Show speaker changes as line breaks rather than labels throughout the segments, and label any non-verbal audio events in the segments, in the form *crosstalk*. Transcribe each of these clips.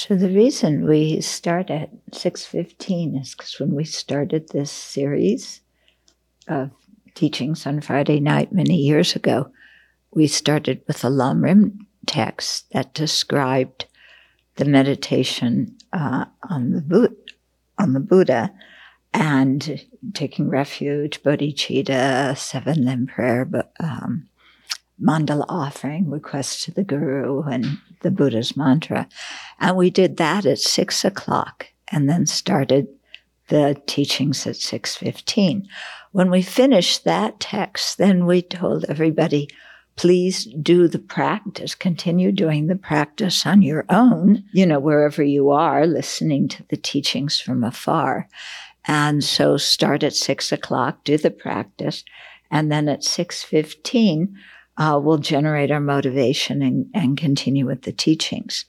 So the reason we start at 6:15 is because when we started this series of teachings on Friday night many years ago, we started with a Lamrim text that described the meditation uh, on the Buddha, on the Buddha and taking refuge, bodhicitta, seven limb prayer, um, mandala offering, request to the guru, and the Buddha's mantra. And we did that at six o'clock and then started the teachings at 6.15. When we finished that text, then we told everybody, please do the practice, continue doing the practice on your own, you know, wherever you are, listening to the teachings from afar. And so start at six o'clock, do the practice, and then at 6.15, uh, will generate our motivation and, and continue with the teachings.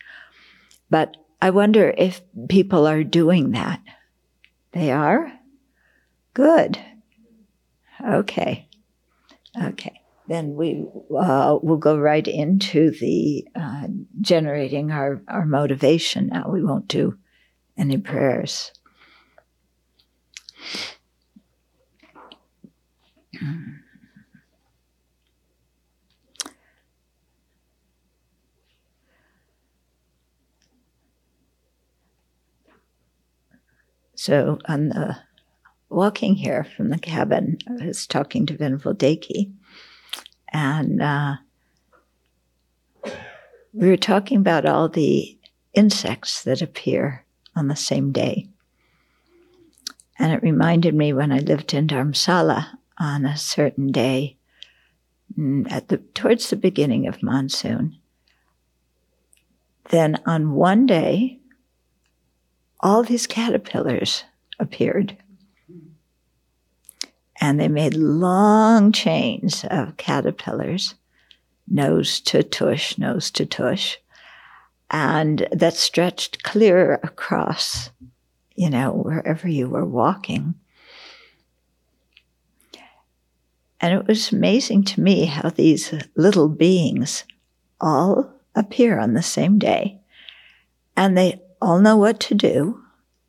But I wonder if people are doing that. They are? Good. Okay. Okay. Then we uh, will go right into the uh, generating our, our motivation now. We won't do any prayers. So on the walking here from the cabin, I was talking to Venerable Deki, and uh, we were talking about all the insects that appear on the same day. And it reminded me when I lived in Dharamsala on a certain day mm, at the towards the beginning of monsoon. Then on one day, all these caterpillars appeared. And they made long chains of caterpillars, nose to tush, nose to tush, and that stretched clear across, you know, wherever you were walking. And it was amazing to me how these little beings all appear on the same day. And they all know what to do.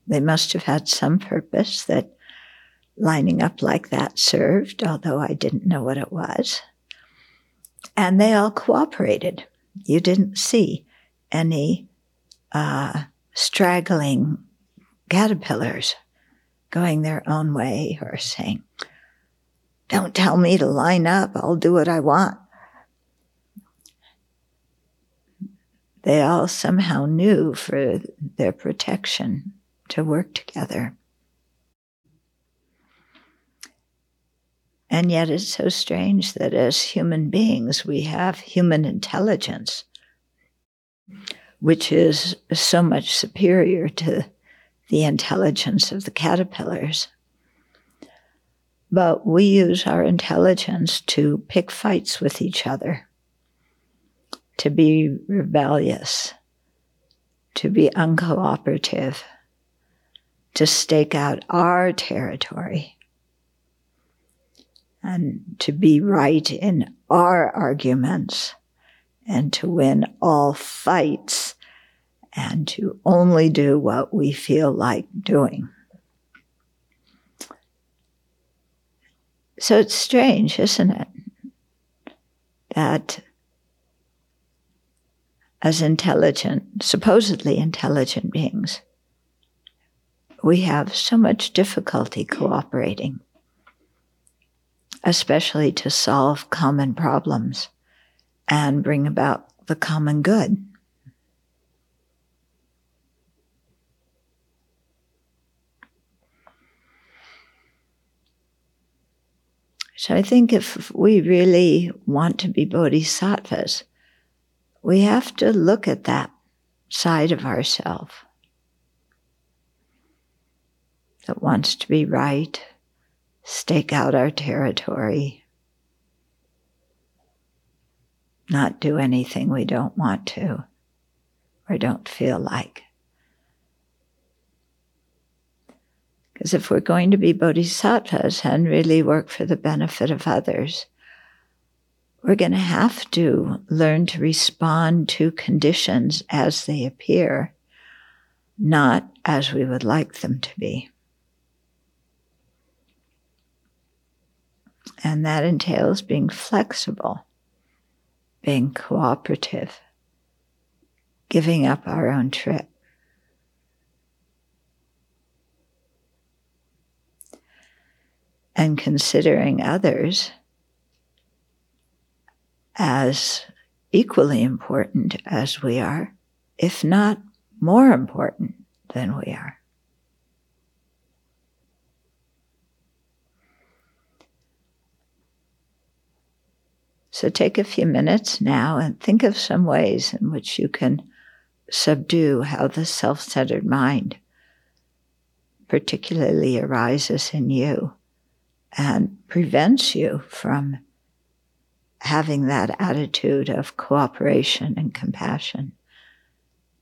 They must have had some purpose that lining up like that served, although I didn't know what it was. And they all cooperated. You didn't see any uh, straggling caterpillars going their own way or saying, Don't tell me to line up, I'll do what I want. They all somehow knew for their protection to work together. And yet it's so strange that as human beings, we have human intelligence, which is so much superior to the intelligence of the caterpillars. But we use our intelligence to pick fights with each other to be rebellious, to be uncooperative, to stake out our territory, and to be right in our arguments, and to win all fights, and to only do what we feel like doing. So it's strange, isn't it? That as intelligent, supposedly intelligent beings, we have so much difficulty cooperating, especially to solve common problems and bring about the common good. So I think if we really want to be bodhisattvas, we have to look at that side of ourselves that wants to be right, stake out our territory, not do anything we don't want to or don't feel like. Because if we're going to be bodhisattvas and really work for the benefit of others, we're going to have to learn to respond to conditions as they appear not as we would like them to be. And that entails being flexible, being cooperative, giving up our own trip. And considering others as equally important as we are, if not more important than we are. So take a few minutes now and think of some ways in which you can subdue how the self centered mind particularly arises in you and prevents you from having that attitude of cooperation and compassion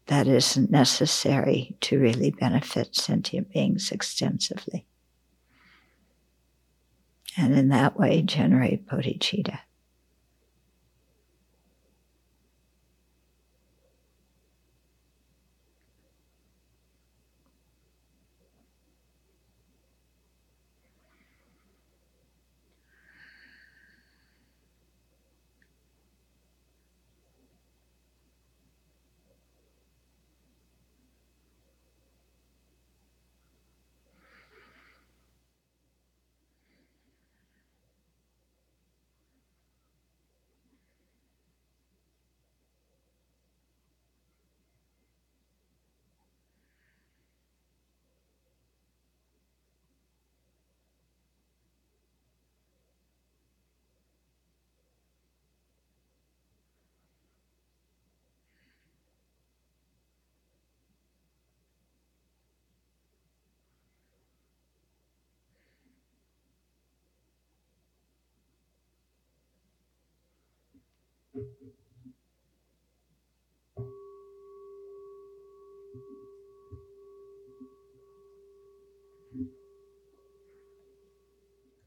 that is necessary to really benefit sentient beings extensively. And in that way, generate bodhicitta.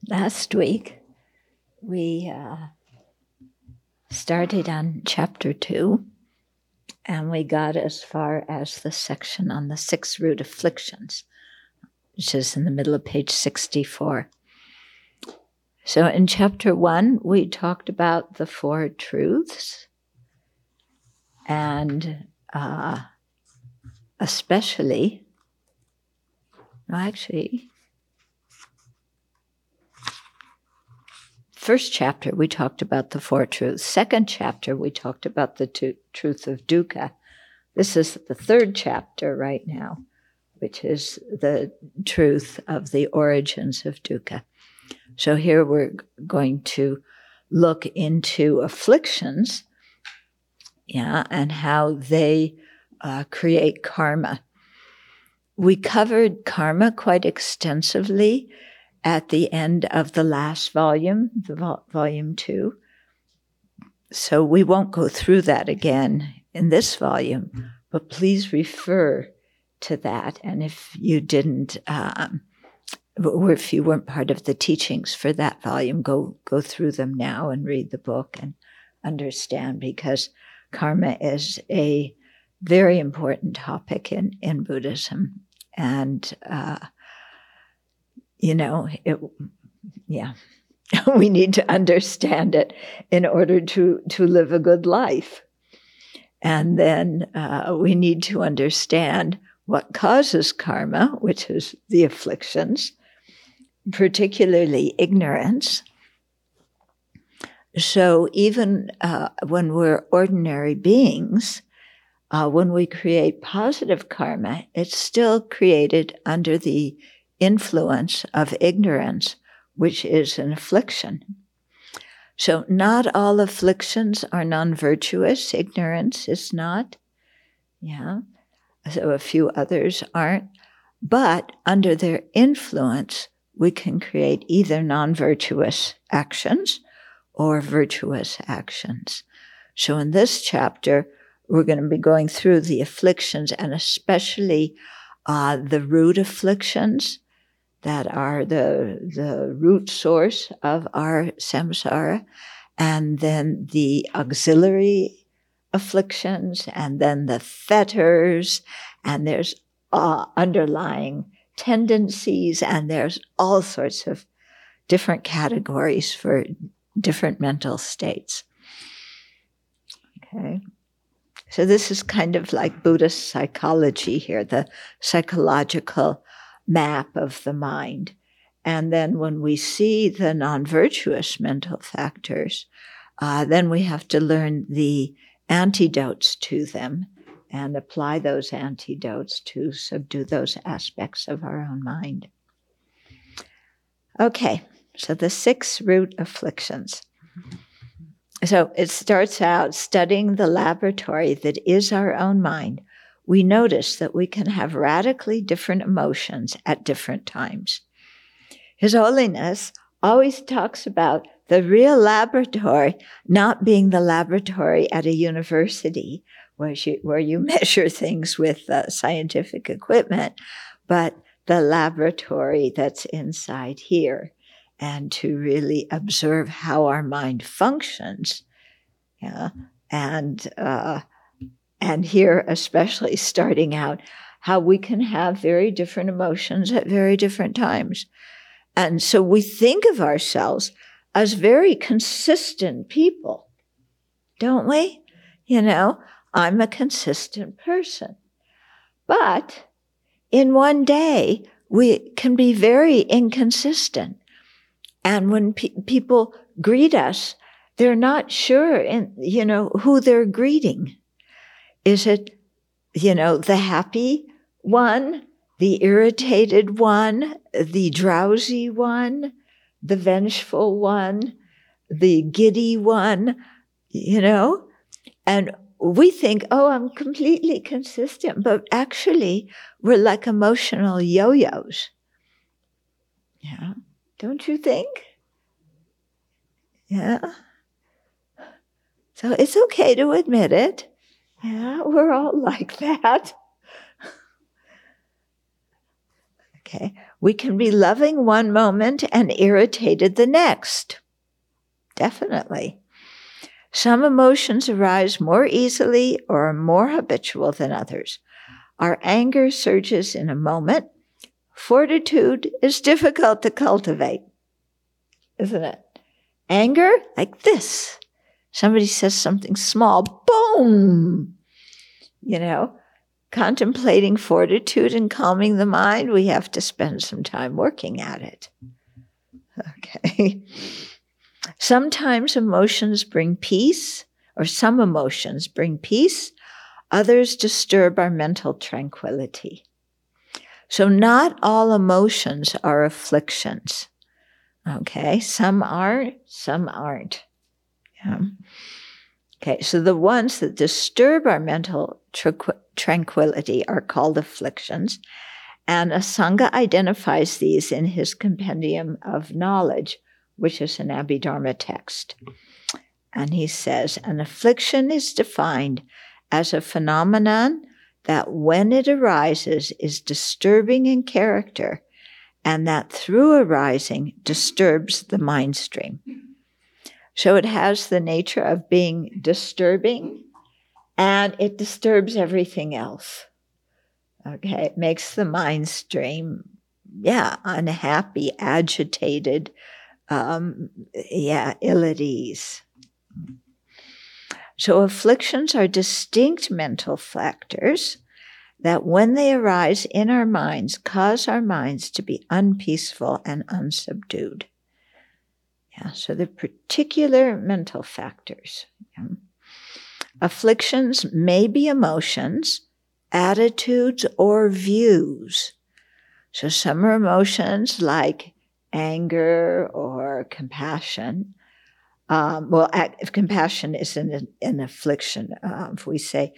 Last week, we uh, started on chapter two, and we got as far as the section on the six root afflictions, which is in the middle of page 64. So, in chapter one, we talked about the four truths, and uh, especially, no, actually, First chapter, we talked about the four truths. Second chapter, we talked about the t- truth of dukkha. This is the third chapter right now, which is the truth of the origins of dukkha. So here we're going to look into afflictions, yeah, and how they uh, create karma. We covered karma quite extensively at the end of the last volume, the vo- volume two. So we won't go through that again in this volume, but please refer to that. And if you didn't, um, or if you weren't part of the teachings for that volume, go go through them now and read the book and understand because karma is a very important topic in in Buddhism, and uh, you know, it, yeah, *laughs* we need to understand it in order to, to live a good life. And then uh, we need to understand what causes karma, which is the afflictions, particularly ignorance. So even uh, when we're ordinary beings, uh, when we create positive karma, it's still created under the influence of ignorance, which is an affliction. So, not all afflictions are non virtuous. Ignorance is not. Yeah. So, a few others aren't. But under their influence, we can create either non virtuous actions or virtuous actions. So, in this chapter, we're going to be going through the afflictions and especially uh, the root afflictions that are the, the root source of our samsara, and then the auxiliary afflictions, and then the fetters, and there's uh, underlying tendencies, and there's all sorts of different categories for different mental states. Okay. So this is kind of like Buddhist psychology here, the psychological map of the mind. And then when we see the non virtuous mental factors, uh, then we have to learn the antidotes to them and apply those antidotes to subdue those aspects of our own mind. Okay, so the six root afflictions. So it starts out studying the laboratory that is our own mind. We notice that we can have radically different emotions at different times. His Holiness always talks about the real laboratory not being the laboratory at a university where you, where *laughs* you measure things with uh, scientific equipment, but the laboratory that's inside here and to really observe how our mind functions. Yeah. And, uh, and here, especially starting out, how we can have very different emotions at very different times. And so we think of ourselves as very consistent people, don't we? You know, I'm a consistent person. But in one day, we can be very inconsistent. And when pe- people greet us, they're not sure in, you know, who they're greeting. Is it, you know, the happy one, the irritated one, the drowsy one, the vengeful one, the giddy one, you know? And we think, oh, I'm completely consistent, but actually, we're like emotional yo yo's. Yeah, don't you think? Yeah. So it's okay to admit it. Yeah, we're all *laughs* like that. okay. We can be loving one moment and irritated the next. Definitely. Some emotions arise more easily or are more habitual than others. Our anger surges in a moment. Fortitude is difficult to cultivate, isn't it? Anger, like this. Somebody says something small, boom! You know, contemplating fortitude and calming the mind, we have to spend some time working at it. *laughs* Okay. Sometimes emotions bring peace, or some emotions bring peace, others disturb our mental tranquility. So, not all emotions are afflictions. Okay, some are, some aren't. Yeah. Okay, so the ones that disturb our mental tranquility are called afflictions. And Asanga identifies these in his compendium of knowledge which is an Abhidharma text. And he says, an affliction is defined as a phenomenon that when it arises is disturbing in character and that through arising disturbs the mind stream. So it has the nature of being disturbing and it disturbs everything else. Okay, it makes the mind stream, yeah, unhappy, agitated, um, yeah, ill at ease. So afflictions are distinct mental factors that when they arise in our minds cause our minds to be unpeaceful and unsubdued. Yeah, so they're particular mental factors. Yeah. Afflictions may be emotions, attitudes, or views. So some are emotions like anger or compassion. Um, well, if compassion is an, an affliction, uh, if we say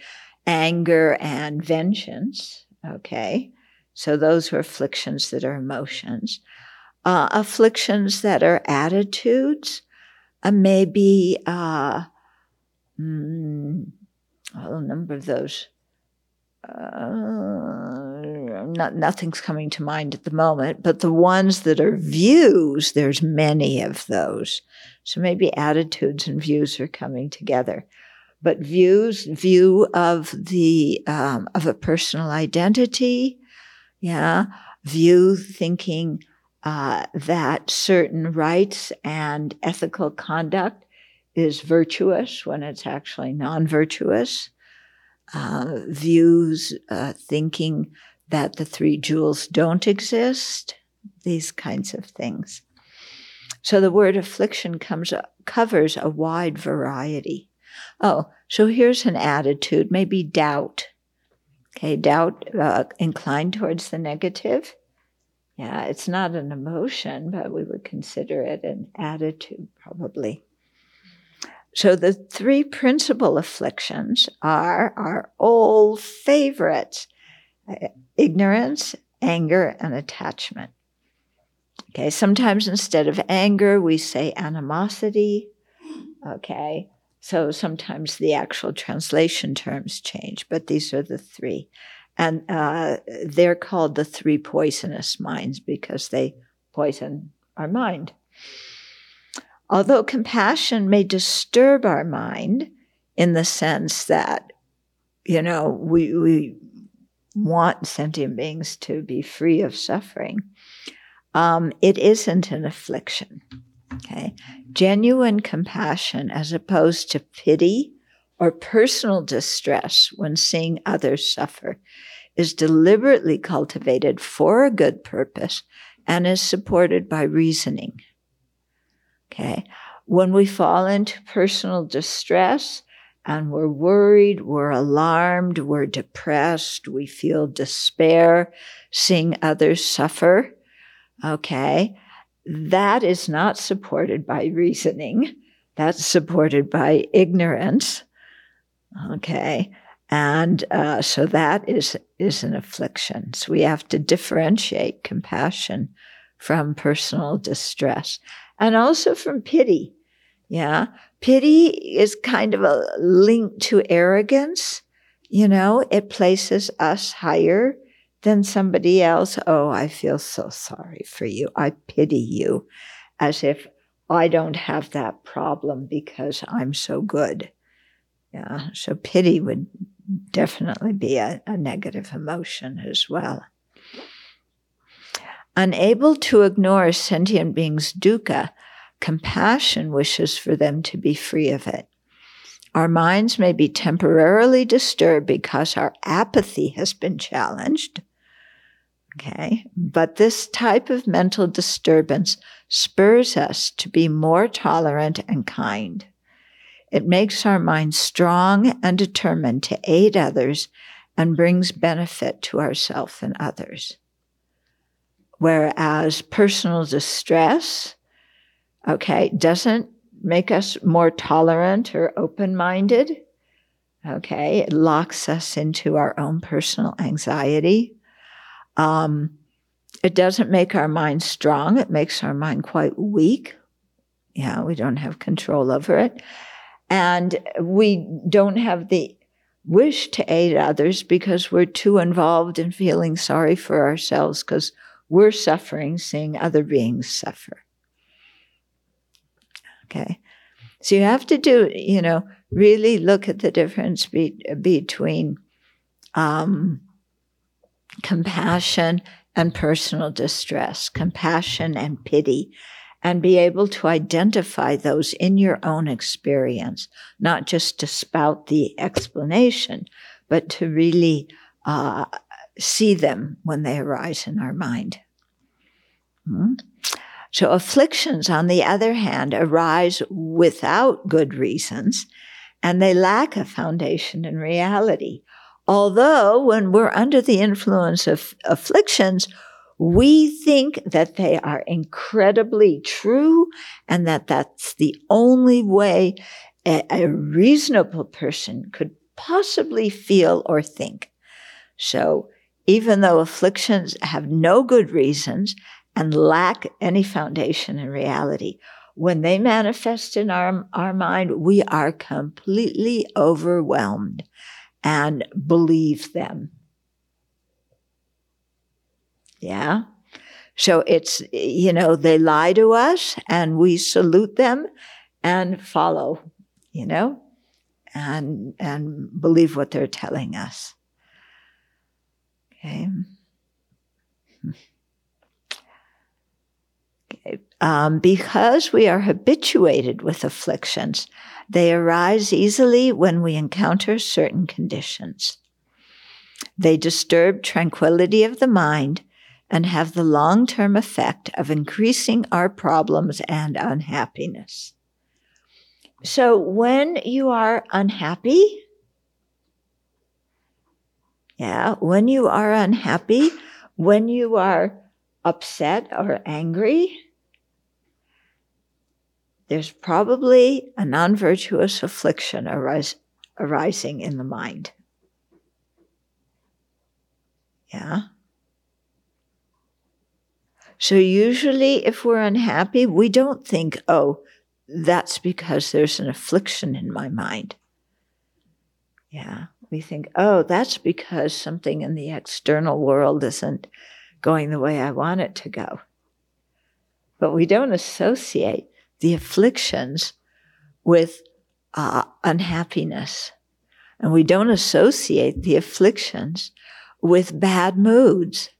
anger and vengeance, okay, so those are afflictions that are emotions. Uh, afflictions that are attitudes, uh, maybe uh, mm, a number of those. Uh, not, nothing's coming to mind at the moment, but the ones that are views, there's many of those. So maybe attitudes and views are coming together. But views, view of the um, of a personal identity, Yeah. View thinking uh, that certain rites and ethical conduct is virtuous when it's actually non virtuous. Uh, views uh, thinking that the three jewels don't exist, these kinds of things. So the word affliction comes, covers a wide variety. Oh, so here's an attitude, maybe doubt. Okay, doubt uh, inclined towards the negative. Yeah, it's not an emotion, but we would consider it an attitude probably. So the three principal afflictions are our old favorites ignorance, anger, and attachment. Okay, sometimes instead of anger, we say animosity. Okay, so sometimes the actual translation terms change, but these are the three. And uh, they're called the three poisonous minds because they poison our mind. Although compassion may disturb our mind in the sense that, you know, we, we want sentient beings to be free of suffering, um, it isn't an affliction. Okay. Genuine compassion, as opposed to pity or personal distress when seeing others suffer, is deliberately cultivated for a good purpose and is supported by reasoning. Okay. When we fall into personal distress, and we're worried, we're alarmed, we're depressed, we feel despair, seeing others suffer. Okay. That is not supported by reasoning. That's supported by ignorance. Okay. And uh, so that is, is an affliction. So we have to differentiate compassion from personal distress and also from pity. Yeah. Pity is kind of a link to arrogance. You know, it places us higher than somebody else. Oh, I feel so sorry for you. I pity you as if I don't have that problem because I'm so good. Yeah. So pity would definitely be a, a negative emotion as well. Unable to ignore sentient being's dukkha, Compassion wishes for them to be free of it. Our minds may be temporarily disturbed because our apathy has been challenged. Okay. But this type of mental disturbance spurs us to be more tolerant and kind. It makes our minds strong and determined to aid others and brings benefit to ourselves and others. Whereas personal distress okay, doesn't make us more tolerant or open minded. Okay, it locks us into our own personal anxiety. Um, it doesn't make our mind strong, it makes our mind quite weak. Yeah, we don't have control over it. And we don't have the wish to aid others because we're too involved in feeling sorry for ourselves because we're suffering seeing other beings suffer. Okay. So you have to do, you know, really look at the difference be, between um, compassion and personal distress, compassion and pity, and be able to identify those in your own experience, not just to spout the explanation, but to really uh, see them when they arise in our mind. Hmm? So afflictions, on the other hand, arise without good reasons and they lack a foundation in reality. Although when we're under the influence of afflictions, we think that they are incredibly true and that that's the only way a, a reasonable person could possibly feel or think. So even though afflictions have no good reasons and lack any foundation in reality. When they manifest in our, our mind, we are completely overwhelmed and believe them. Yeah. So it's, you know, they lie to us and we salute them and follow, you know, and, and believe what they're telling us. Okay. Um, because we are habituated with afflictions, they arise easily when we encounter certain conditions. They disturb tranquility of the mind and have the long term effect of increasing our problems and unhappiness. So when you are unhappy, yeah, when you are unhappy, when you are upset or angry, there's probably a non virtuous affliction arising in the mind. Yeah. So, usually, if we're unhappy, we don't think, oh, that's because there's an affliction in my mind. Yeah. We think, oh, that's because something in the external world isn't going the way I want it to go. But we don't associate the afflictions with uh, unhappiness. And we don't associate the afflictions with bad moods.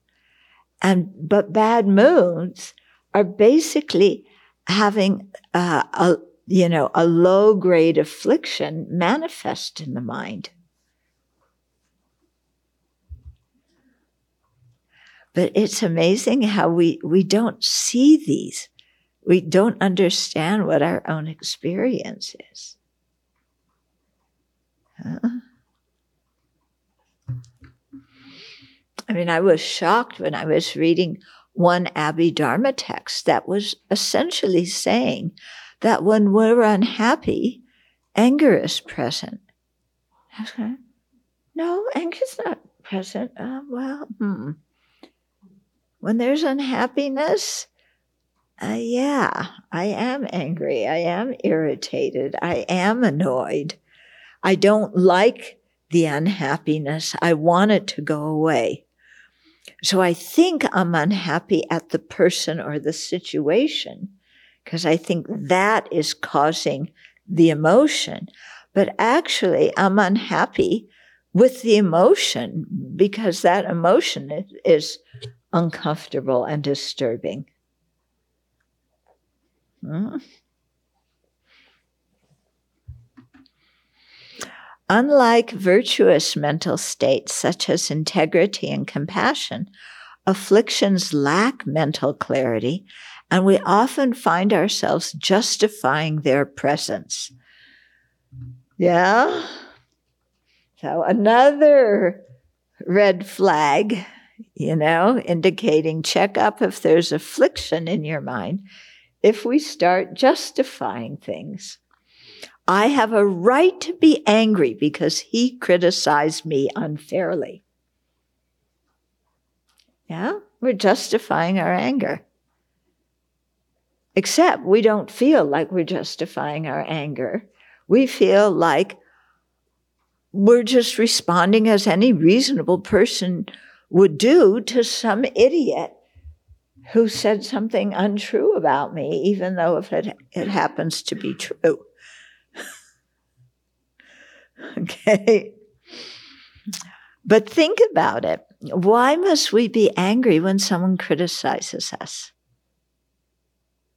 And, but bad moods are basically having uh, a, you know, a low grade affliction manifest in the mind. But it's amazing how we, we don't see these. We don't understand what our own experience is. Huh? I mean, I was shocked when I was reading one Abhidharma text that was essentially saying that when we're unhappy, anger is present. Okay. No, anger's not present. Uh, well, hmm when there's unhappiness, uh, yeah, I am angry. I am irritated. I am annoyed. I don't like the unhappiness. I want it to go away. So I think I'm unhappy at the person or the situation because I think that is causing the emotion. But actually, I'm unhappy with the emotion because that emotion is, is uncomfortable and disturbing. Unlike virtuous mental states such as integrity and compassion, afflictions lack mental clarity, and we often find ourselves justifying their presence. Yeah? So, another red flag you know, indicating check up if there's affliction in your mind. If we start justifying things, I have a right to be angry because he criticized me unfairly. Yeah, we're justifying our anger. Except we don't feel like we're justifying our anger. We feel like we're just responding as any reasonable person would do to some idiot who said something untrue about me, even though if it, it happens to be true. *laughs* okay? But think about it. Why must we be angry when someone criticizes us?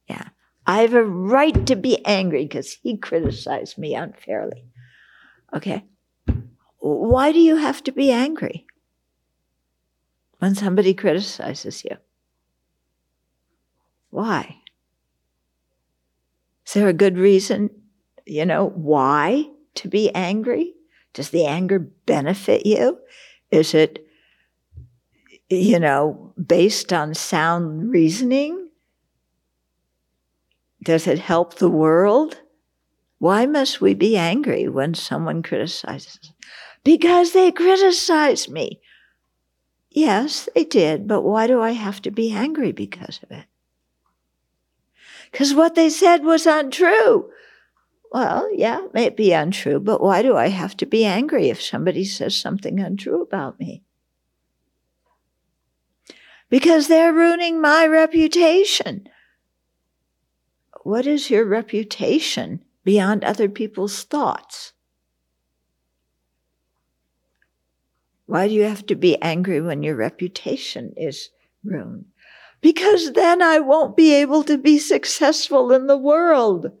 Yeah. I have a right to be angry because he criticized me unfairly. Okay. Why do you have to be angry? when somebody criticizes you? Why? Is there a good reason, you know, why to be angry? Does the anger benefit you? Is it, you know, based on sound reasoning? Does it help the world? Why must we be angry when someone criticizes? Because they criticize me. Yes, they did, but why do I have to be angry because of it? Because what they said was untrue. Well, yeah, it may be untrue, but why do I have to be angry if somebody says something untrue about me? Because they're ruining my reputation. What is your reputation beyond other people's thoughts? Why do you have to be angry when your reputation is rune? Because then I won't be able to be successful in the world.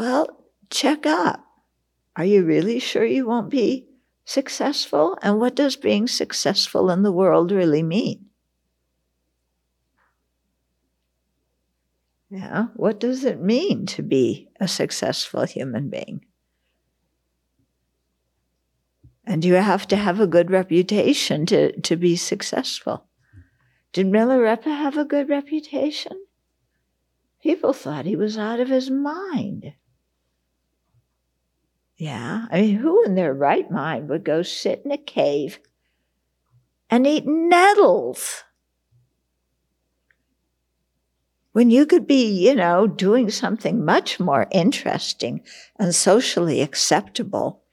Well, check up. Are you really sure you won't be successful? And what does being successful in the world really mean? Yeah, what does it mean to be a successful human being? And you have to have a good reputation to, to be successful. Did Milarepa have a good reputation? People thought he was out of his mind. Yeah, I mean, who in their right mind would go sit in a cave and eat nettles? When you could be, you know, doing something much more interesting and socially acceptable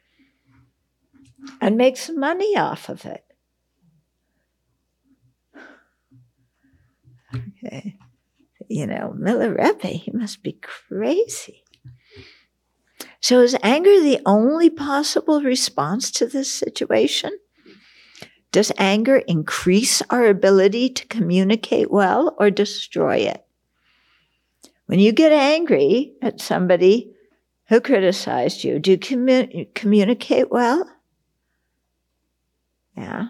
and make some money off of it. Okay. You know, Milarepa, he must be crazy. So is anger the only possible response to this situation? Does anger increase our ability to communicate well or destroy it? When you get angry at somebody who criticized you, do you commu- communicate well? Yeah.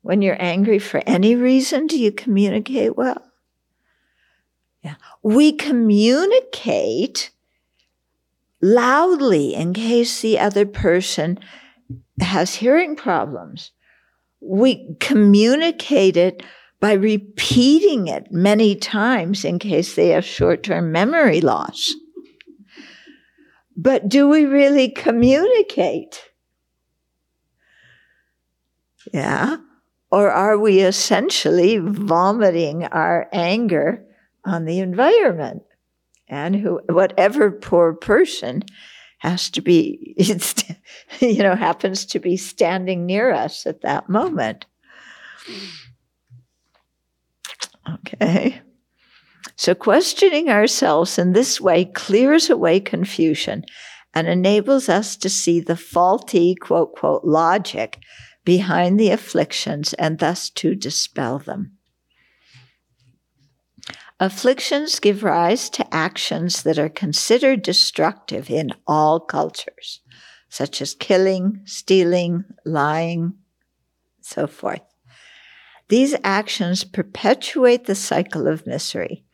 When you're angry for any reason, do you communicate well? Yeah. We communicate loudly in case the other person has hearing problems. We communicate it by repeating it many times in case they have short term memory loss. But do we really communicate? Yeah. Or are we essentially vomiting our anger on the environment? and who whatever poor person has to be *laughs* you know happens to be standing near us at that moment okay so questioning ourselves in this way clears away confusion and enables us to see the faulty quote quote logic behind the afflictions and thus to dispel them Afflictions give rise to actions that are considered destructive in all cultures, such as killing, stealing, lying, so forth. These actions perpetuate the cycle of misery.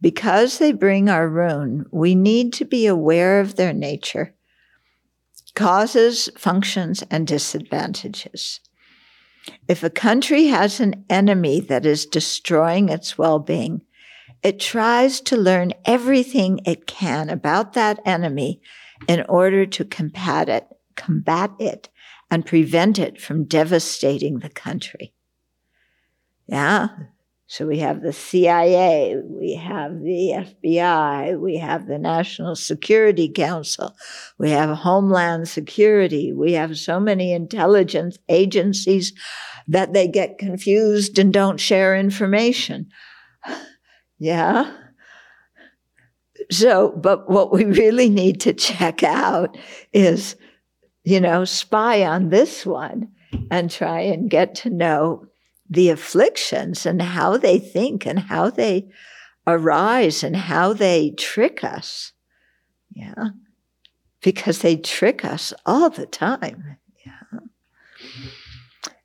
Because they bring our ruin, we need to be aware of their nature, causes, functions, and disadvantages. If a country has an enemy that is destroying its well being, it tries to learn everything it can about that enemy in order to combat it, combat it and prevent it from devastating the country. Yeah. So we have the CIA, we have the FBI, we have the National Security Council, we have Homeland Security, we have so many intelligence agencies that they get confused and don't share information. *sighs* Yeah. So, but what we really need to check out is, you know, spy on this one and try and get to know the afflictions and how they think and how they arise and how they trick us. Yeah. Because they trick us all the time. Yeah.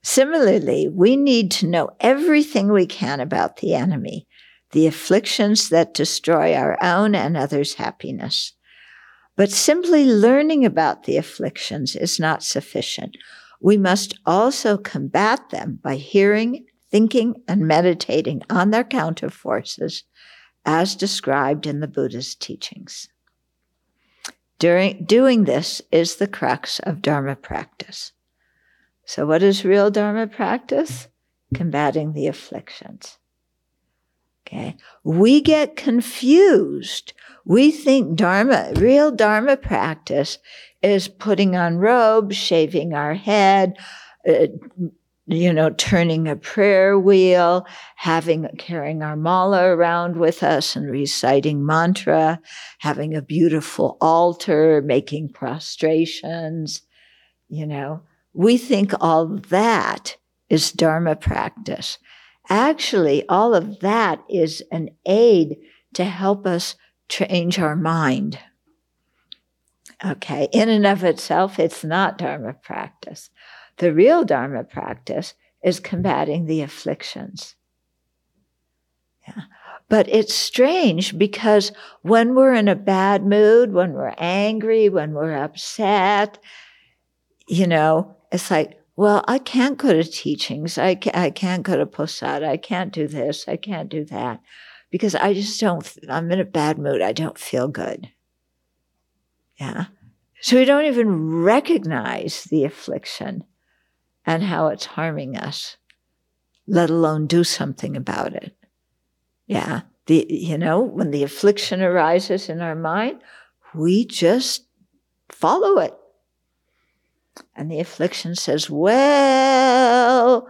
Similarly, we need to know everything we can about the enemy the afflictions that destroy our own and others' happiness. But simply learning about the afflictions is not sufficient. We must also combat them by hearing, thinking, and meditating on their counter forces as described in the Buddha's teachings. During, doing this is the crux of Dharma practice. So, what is real Dharma practice? Combating the afflictions. Okay. We get confused. We think Dharma, real Dharma practice is putting on robes, shaving our head, uh, you know, turning a prayer wheel, having, carrying our mala around with us and reciting mantra, having a beautiful altar, making prostrations, you know. We think all that is Dharma practice. Actually, all of that is an aid to help us change our mind. Okay, in and of itself, it's not Dharma practice. The real Dharma practice is combating the afflictions. Yeah. But it's strange because when we're in a bad mood, when we're angry, when we're upset, you know, it's like, well, I can't go to teachings. I can't, I can't go to posadha. I can't do this. I can't do that because I just don't, I'm in a bad mood. I don't feel good. Yeah. So we don't even recognize the affliction and how it's harming us, let alone do something about it. Yeah. The, you know, when the affliction arises in our mind, we just follow it. And the affliction says, well,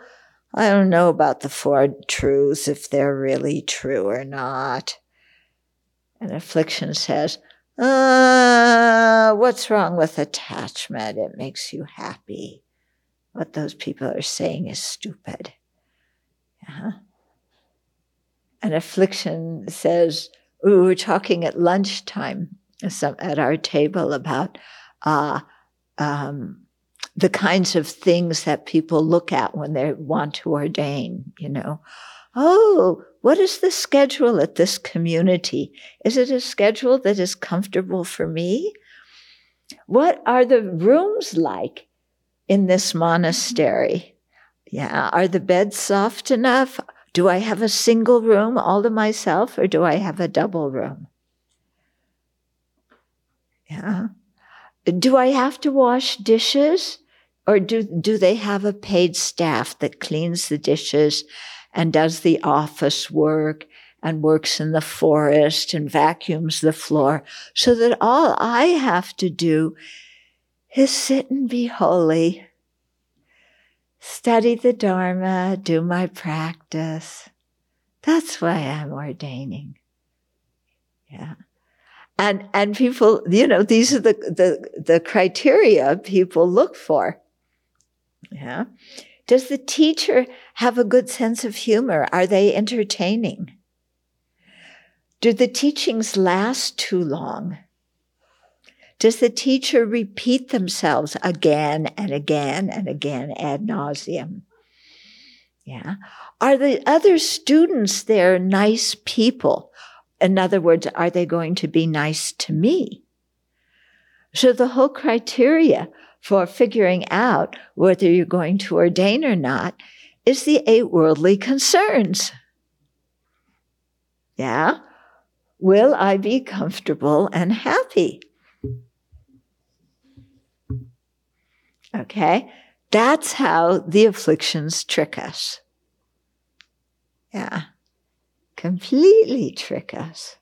I don't know about the four truths, if they're really true or not. And affliction says, uh, what's wrong with attachment? It makes you happy. What those people are saying is stupid. Yeah an affliction says, we were talking at lunchtime at our table about uh, um, the kinds of things that people look at when they want to ordain, you know. Oh, what is the schedule at this community? Is it a schedule that is comfortable for me? What are the rooms like in this monastery? Yeah, are the beds soft enough? Do I have a single room all to myself or do I have a double room? Yeah. Do I have to wash dishes or do, do they have a paid staff that cleans the dishes and does the office work and works in the forest and vacuums the floor so that all I have to do is sit and be holy study the Dharma, do my practice. That's why I'm ordaining. Yeah. And, and people, you know, these are the, the, the criteria people look for. Yeah. Does the teacher have a good sense of humor? Are they entertaining? Do the teachings last too long? Does the teacher repeat themselves again and again and again ad nauseum? Yeah. Are the other students there nice people? In other words, are they going to be nice to me? So the whole criteria for figuring out whether you're going to ordain or not is the eight worldly concerns. Yeah. Will I be comfortable and happy? Okay? That's how the afflictions trick us. Yeah. Completely trick us.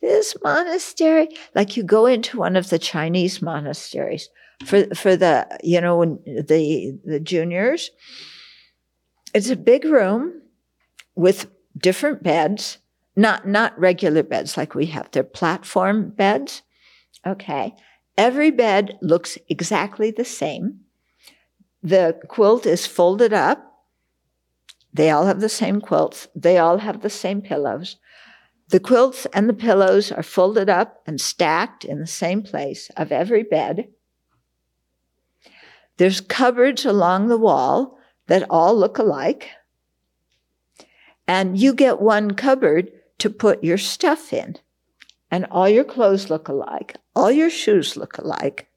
This monastery, like you go into one of the Chinese monasteries for, for the, you know, the, the juniors, it's a big room with different beds, not, not regular beds like we have. They're platform beds. Okay. Every bed looks exactly the same. The quilt is folded up. They all have the same quilts. They all have the same pillows. The quilts and the pillows are folded up and stacked in the same place of every bed. There's cupboards along the wall that all look alike. And you get one cupboard to put your stuff in and all your clothes look alike, all your shoes look alike.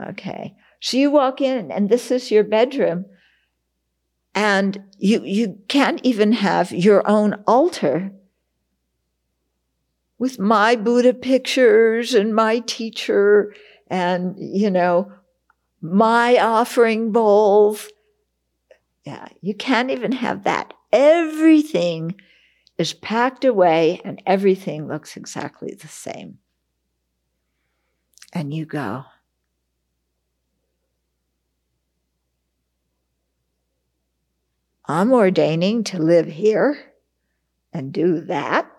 Okay. So you walk in and this is your bedroom and you, you can't even have your own altar with my Buddha pictures and my teacher and, you know, my offering bowls. Yeah, you can't even have that. Everything is packed away and everything looks exactly the same. And you go, I'm ordaining to live here and do that.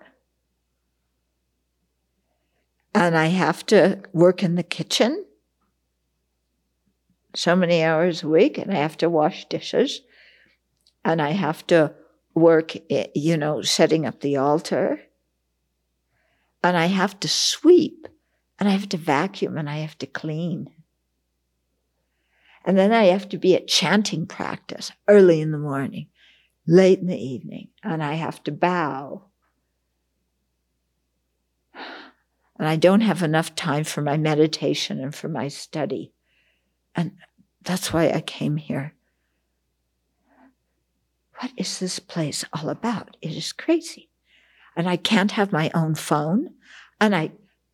And I have to work in the kitchen. so many hours a week and I have to wash dishes and I have to work, eh, you know, setting up the altar and I have to sweep and I have to vacuum and I have to clean. And then I have to be at chanting practice early in the morning, late in the evening, and I have to bow. And I don't have enough time for my meditation and for my study. And that's why I came here. What is this place all about? It is crazy. And I can't have my own phone, and I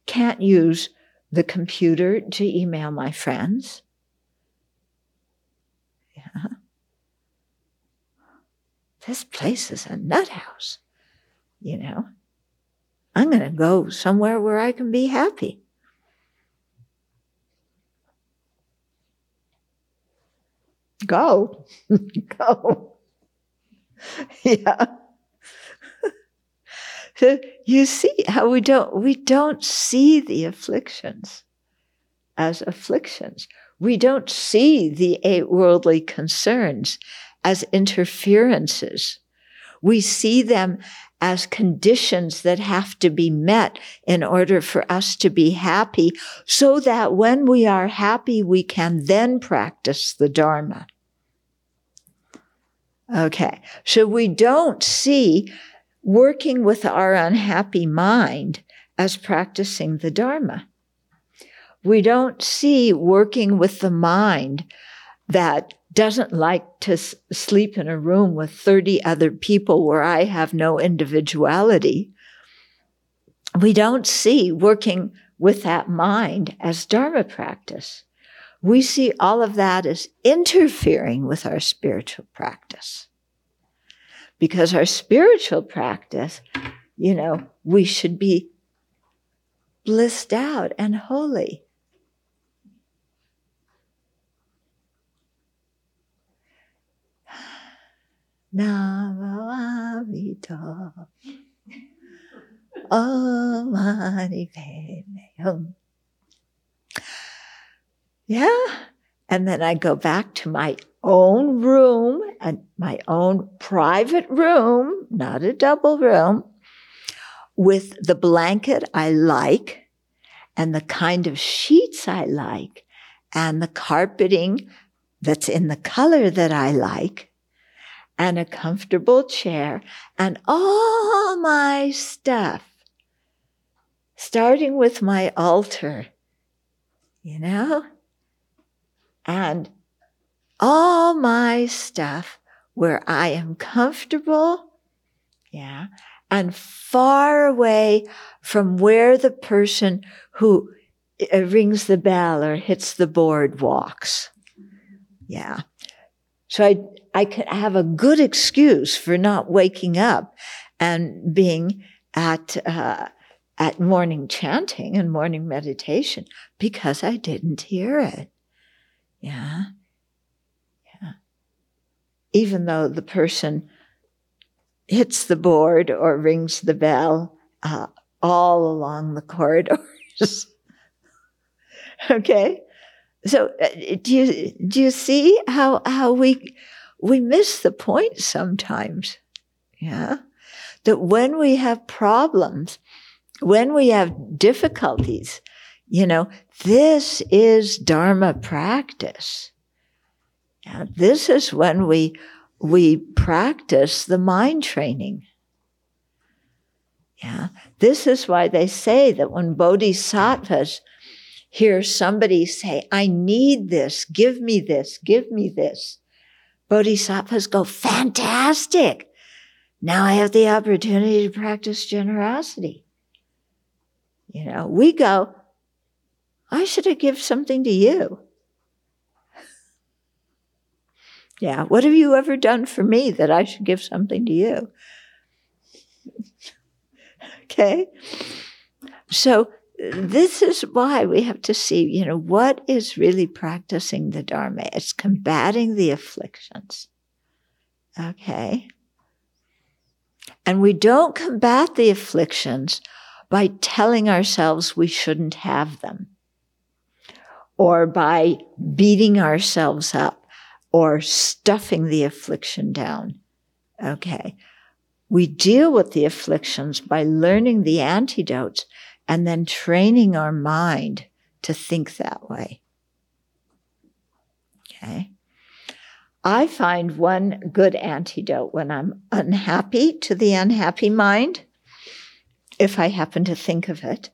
can't use the computer to email my friends. This place is a nut house, you know. I'm going to go somewhere where I can be happy. Go. *laughs* go. yeah. so *laughs* you see how we don't we don't see the afflictions as afflictions. We don't see the eight worldly concerns as interferences. We see them as conditions that have to be met in order for us to be happy so that when we are happy, we can then practice the Dharma. Okay. So we don't see working with our unhappy mind as practicing the Dharma. We don't see working with the mind that doesn't like to s- sleep in a room with 30 other people where I have no individuality. We don't see working with that mind as Dharma practice. We see all of that as interfering with our spiritual practice. Because our spiritual practice, you know, we should be blissed out and holy. Navavita. Yeah. And then I go back to my own room and my own private room, not a double room, with the blanket I like and the kind of sheets I like and the carpeting that's in the color that I like and a comfortable chair and all my stuff, starting with my altar, you know, and all my stuff where I am comfortable, yeah, and far away from where the person who uh, rings the bell or hits the board walks. Yeah. So I, I could have a good excuse for not waking up and being at, uh, at morning chanting and morning meditation because I didn't hear it. Yeah. Yeah. Even though the person hits the board or rings the bell uh, all along the corridors. *laughs* okay. So uh, do you do you see how how we we miss the point sometimes? Yeah, that when we have problems, when we have difficulties, you know, this is Dharma practice. Yeah, this is when we we practice the mind training. Yeah, this is why they say that when bodhisattvas hear somebody say, I need this, give me this, give me this. Bodhisattvas go, fantastic. Now I have the opportunity to practice generosity. You know, we go, I should have given something to you. *laughs* Yeah, what have you ever done for me that I should give something to you? *laughs* okay? So this is why we have to see, you know, what is really practicing the Dharma? It's combating the afflictions. Okay? And we don't combat the afflictions by telling ourselves we shouldn't have them. or by beating ourselves up or stuffing the affliction down. Okay. We deal with the afflictions by learning the antidotes and then training our mind to think that way. Okay. I find one good antidote when I'm unhappy to the unhappy mind, if I happen to think of it.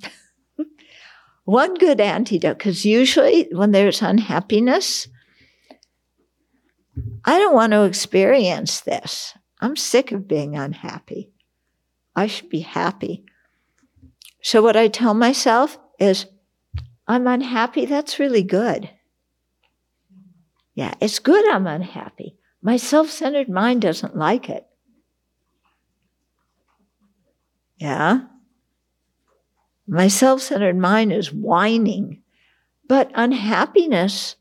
*laughs* one good antidote, because usually when there's unhappiness, I don't want to experience this. I'm sick of being unhappy. I should be happy. So, what I tell myself is, I'm unhappy. That's really good. Yeah, it's good I'm unhappy. My self centered mind doesn't like it. Yeah? My self centered mind is whining. But unhappiness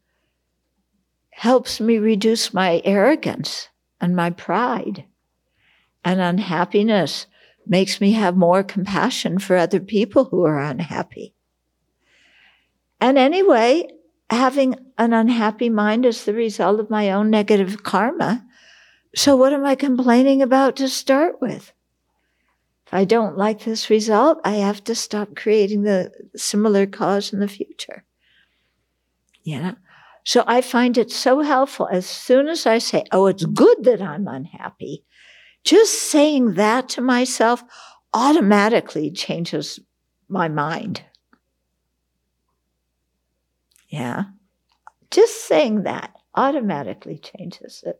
helps me reduce my arrogance and my pride. And unhappiness makes me have more compassion for other people who are unhappy. And anyway, having an unhappy mind is the result of my own negative karma. So what am I complaining about to start with? If I don't like this result, I have to stop creating the similar cause in the future. Know? So I find it so helpful as soon as I say, oh, it's good that I'm unhappy, just saying that to myself automatically changes my mind. Yeah. Just saying that automatically changes it.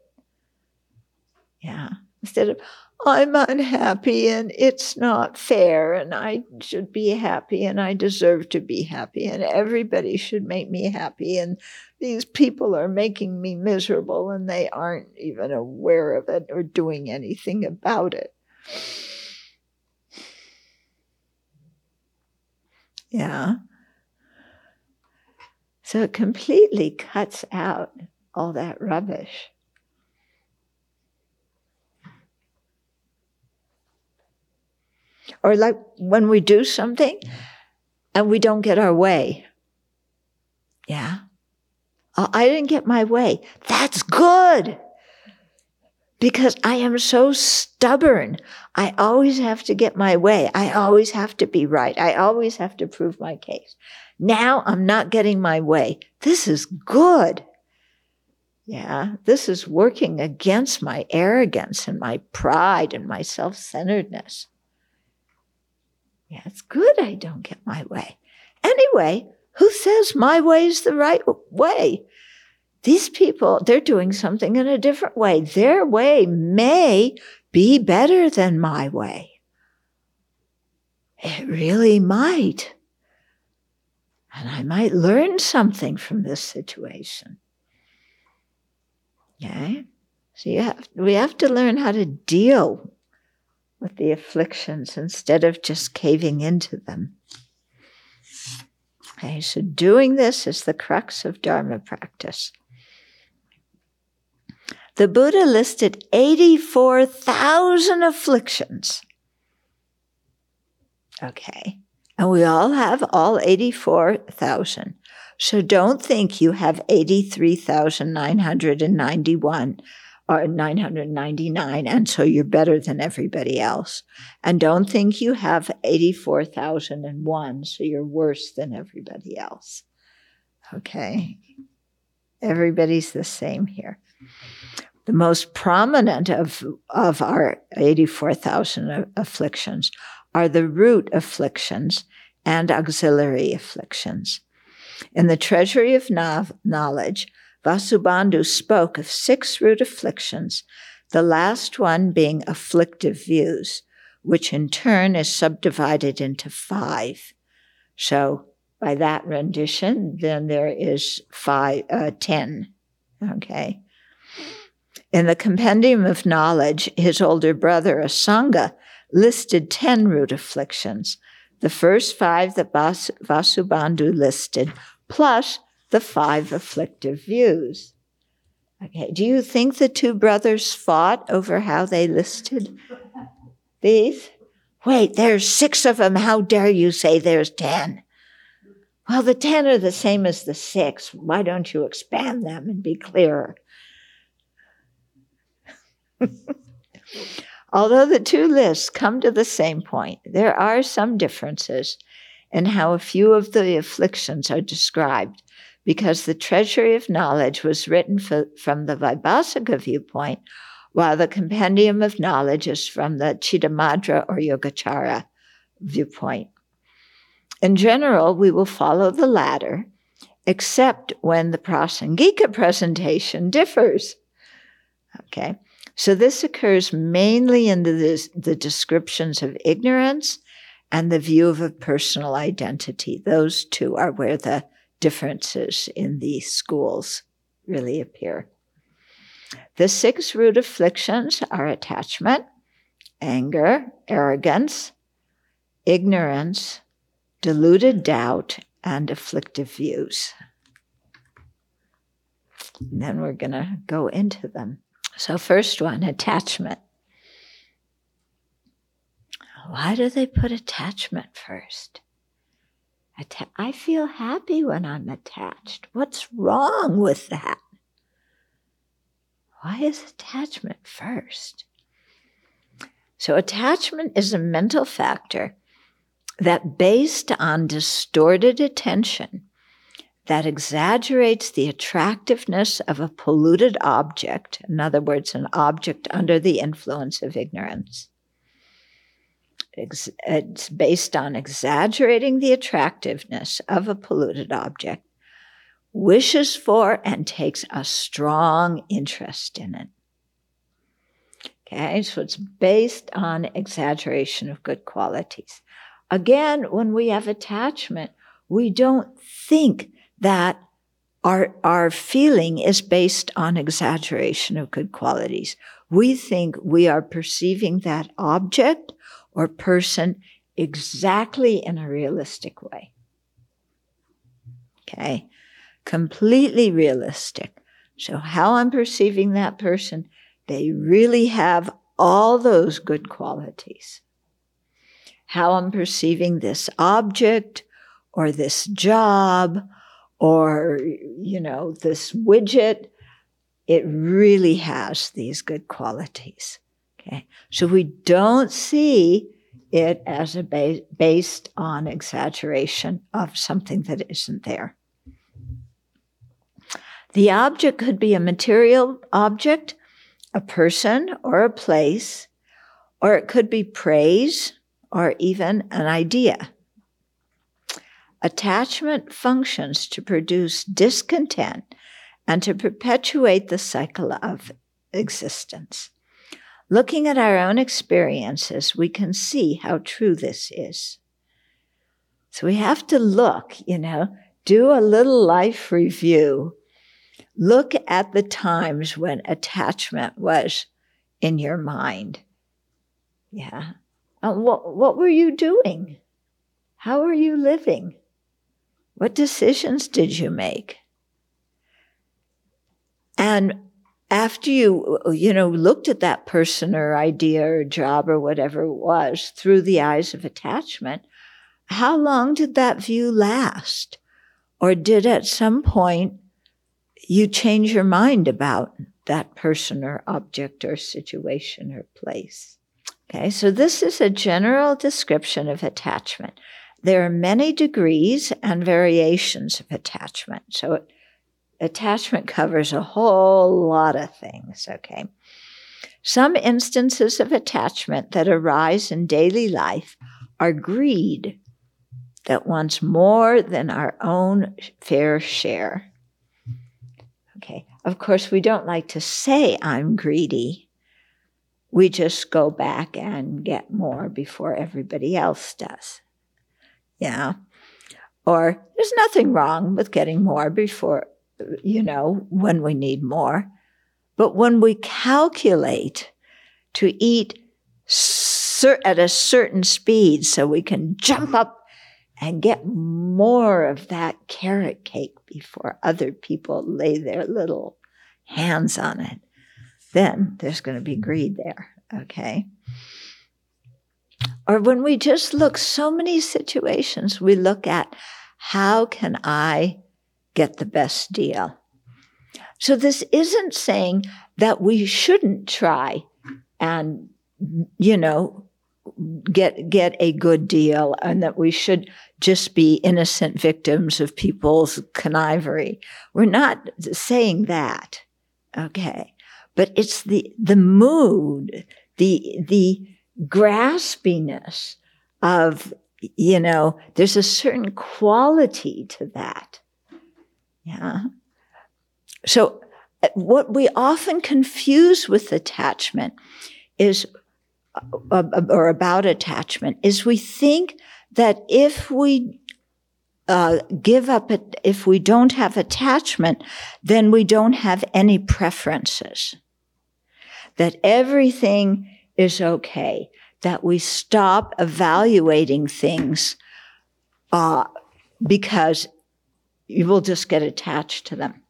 Yeah. Instead of, I'm unhappy and it's not fair and I should be happy and I deserve to be happy and everybody should make me happy and these people are making me miserable and they aren't even aware of it or doing anything about it. Yeah. So it completely cuts out all that rubbish. Or like when we do something and we don't get our way. Yeah. Oh, I didn't get my way. That's good. Because I am so stubborn. I always have to get my way. I always have to be right. I always have to prove my case. Now I'm not getting my way. This is good. Yeah, this is working against my arrogance and my pride and my self centeredness. Yeah, it's good I don't get my way. Anyway, who says my way is the right way? These people, they're doing something in a different way. Their way may be better than my way. It really might. And I might learn something from this situation. Okay? So you have, we have to learn how to deal with the afflictions instead of just caving into them. Okay, so doing this is the crux of Dharma practice. The Buddha listed 84,000 afflictions. Okay. And we all have all 84,000. So don't think you have 83,991 Uh, or 999, and so you're better than everybody else. And don't think you have 84,001, so you're worse than everybody else. Okay? Everybody's the same here. The most prominent of, of our 84,000 afflictions are the root afflictions and auxiliary afflictions. In the Treasury of Knowledge, Vasubandhu spoke of six root afflictions, the last one being afflictive views, which in turn is subdivided into five. So by that rendition, then there is five, uh, ten. Okay. In the Compendium of Knowledge, his older brother Asanga listed 10 root afflictions, the first five that Vas- Vasubandhu listed, plus the five afflictive views. Okay, do you think the two brothers fought over how they listed these? Wait, there's six of them. How dare you say there's ten? well, the 10 are the same as the 6. Why don't you expand them and be clearer? *laughs* Although the two lists come to the same point, there are some differences in how a few of the afflictions are described because the treasury of knowledge was written for, from the Vaibhasika viewpoint, while the compendium of knowledge is from the Chittamatra or Yogacara viewpoint. In general, we will follow the latter, except when the Prasangika presentation differs. Okay, so this occurs mainly in the, the descriptions of ignorance and the view of a personal identity. Those two are where the differences in the schools really appear. The six root afflictions are attachment, anger, arrogance, ignorance, deluded doubt, and afflictive views. And then we're going to go into them. So, first one attachment. Why do they put attachment first? Atta- I feel happy when I'm attached. What's wrong with that? Why is attachment first? So, attachment is a mental factor that, based on distorted attention, that exaggerates the attractiveness of a polluted object, in other words, an object under the influence of ignorance, it's based on exaggerating the attractiveness of a polluted object, wishes for and takes a strong interest in it. Okay, so it's based on exaggeration of good qualities. Again, when we have attachment, we don't think that our, our feeling is based on exaggeration of good qualities. We think we are perceiving that object or person exactly in a realistic way. Okay. Completely realistic. So, how I'm perceiving that person, they really have all those good qualities. How I'm perceiving this object or this job or, you know, this widget, it really has these good qualities. Okay. So we don't see it as a ba- based on exaggeration of something that isn't there. The object could be a material object, a person, or a place, or it could be praise or even an idea. Attachment functions to produce discontent and to perpetuate the cycle of existence. Looking at our own experiences, we can see how true this is. So we have to look, you know, do a little life review. Look at the times when attachment was in your mind. Yeah. Uh, what, what were you doing? How are you living? What decisions did you make? And after you, you know, looked at that person or idea or job or whatever it was through the eyes of attachment, how long did that view last? Or did at some point you change your mind about that person or object or situation or place? Okay, so this is a general description of attachment. There are many degrees and variations of attachment. So it attachment *laughs* covers a whole lot of things, okay? Some instances of attachment that arise in daily life are greed that wants more than our own fair share. Okay, of course, we don't like to say I'm greedy. We just go back and get more before everybody else does. Yeah. Or there's nothing wrong with getting more before you know, when we need more. But when we calculate to eat cer- at a certain speed so we can jump up and get more of that carrot cake before other people lay their little hands on it, then there's going to be greed there. Okay. Or when we just look, so many situations we look at how can I get the best deal? So this isn't saying that we shouldn't try and, you know, get get a good deal and that we should just be innocent victims of people's connivery. We're not saying that. Okay. But it's the the mood, the the graspiness of you know, there's a certain quality to that. Yeah. So uh, what we often confuse with attachment is uh, uh, or about attachment is we think that if we uh, give up, if we don't have attachment, then we don't have any preferences. That everything is okay. That we stop evaluating things uh, because you will just get attached to them.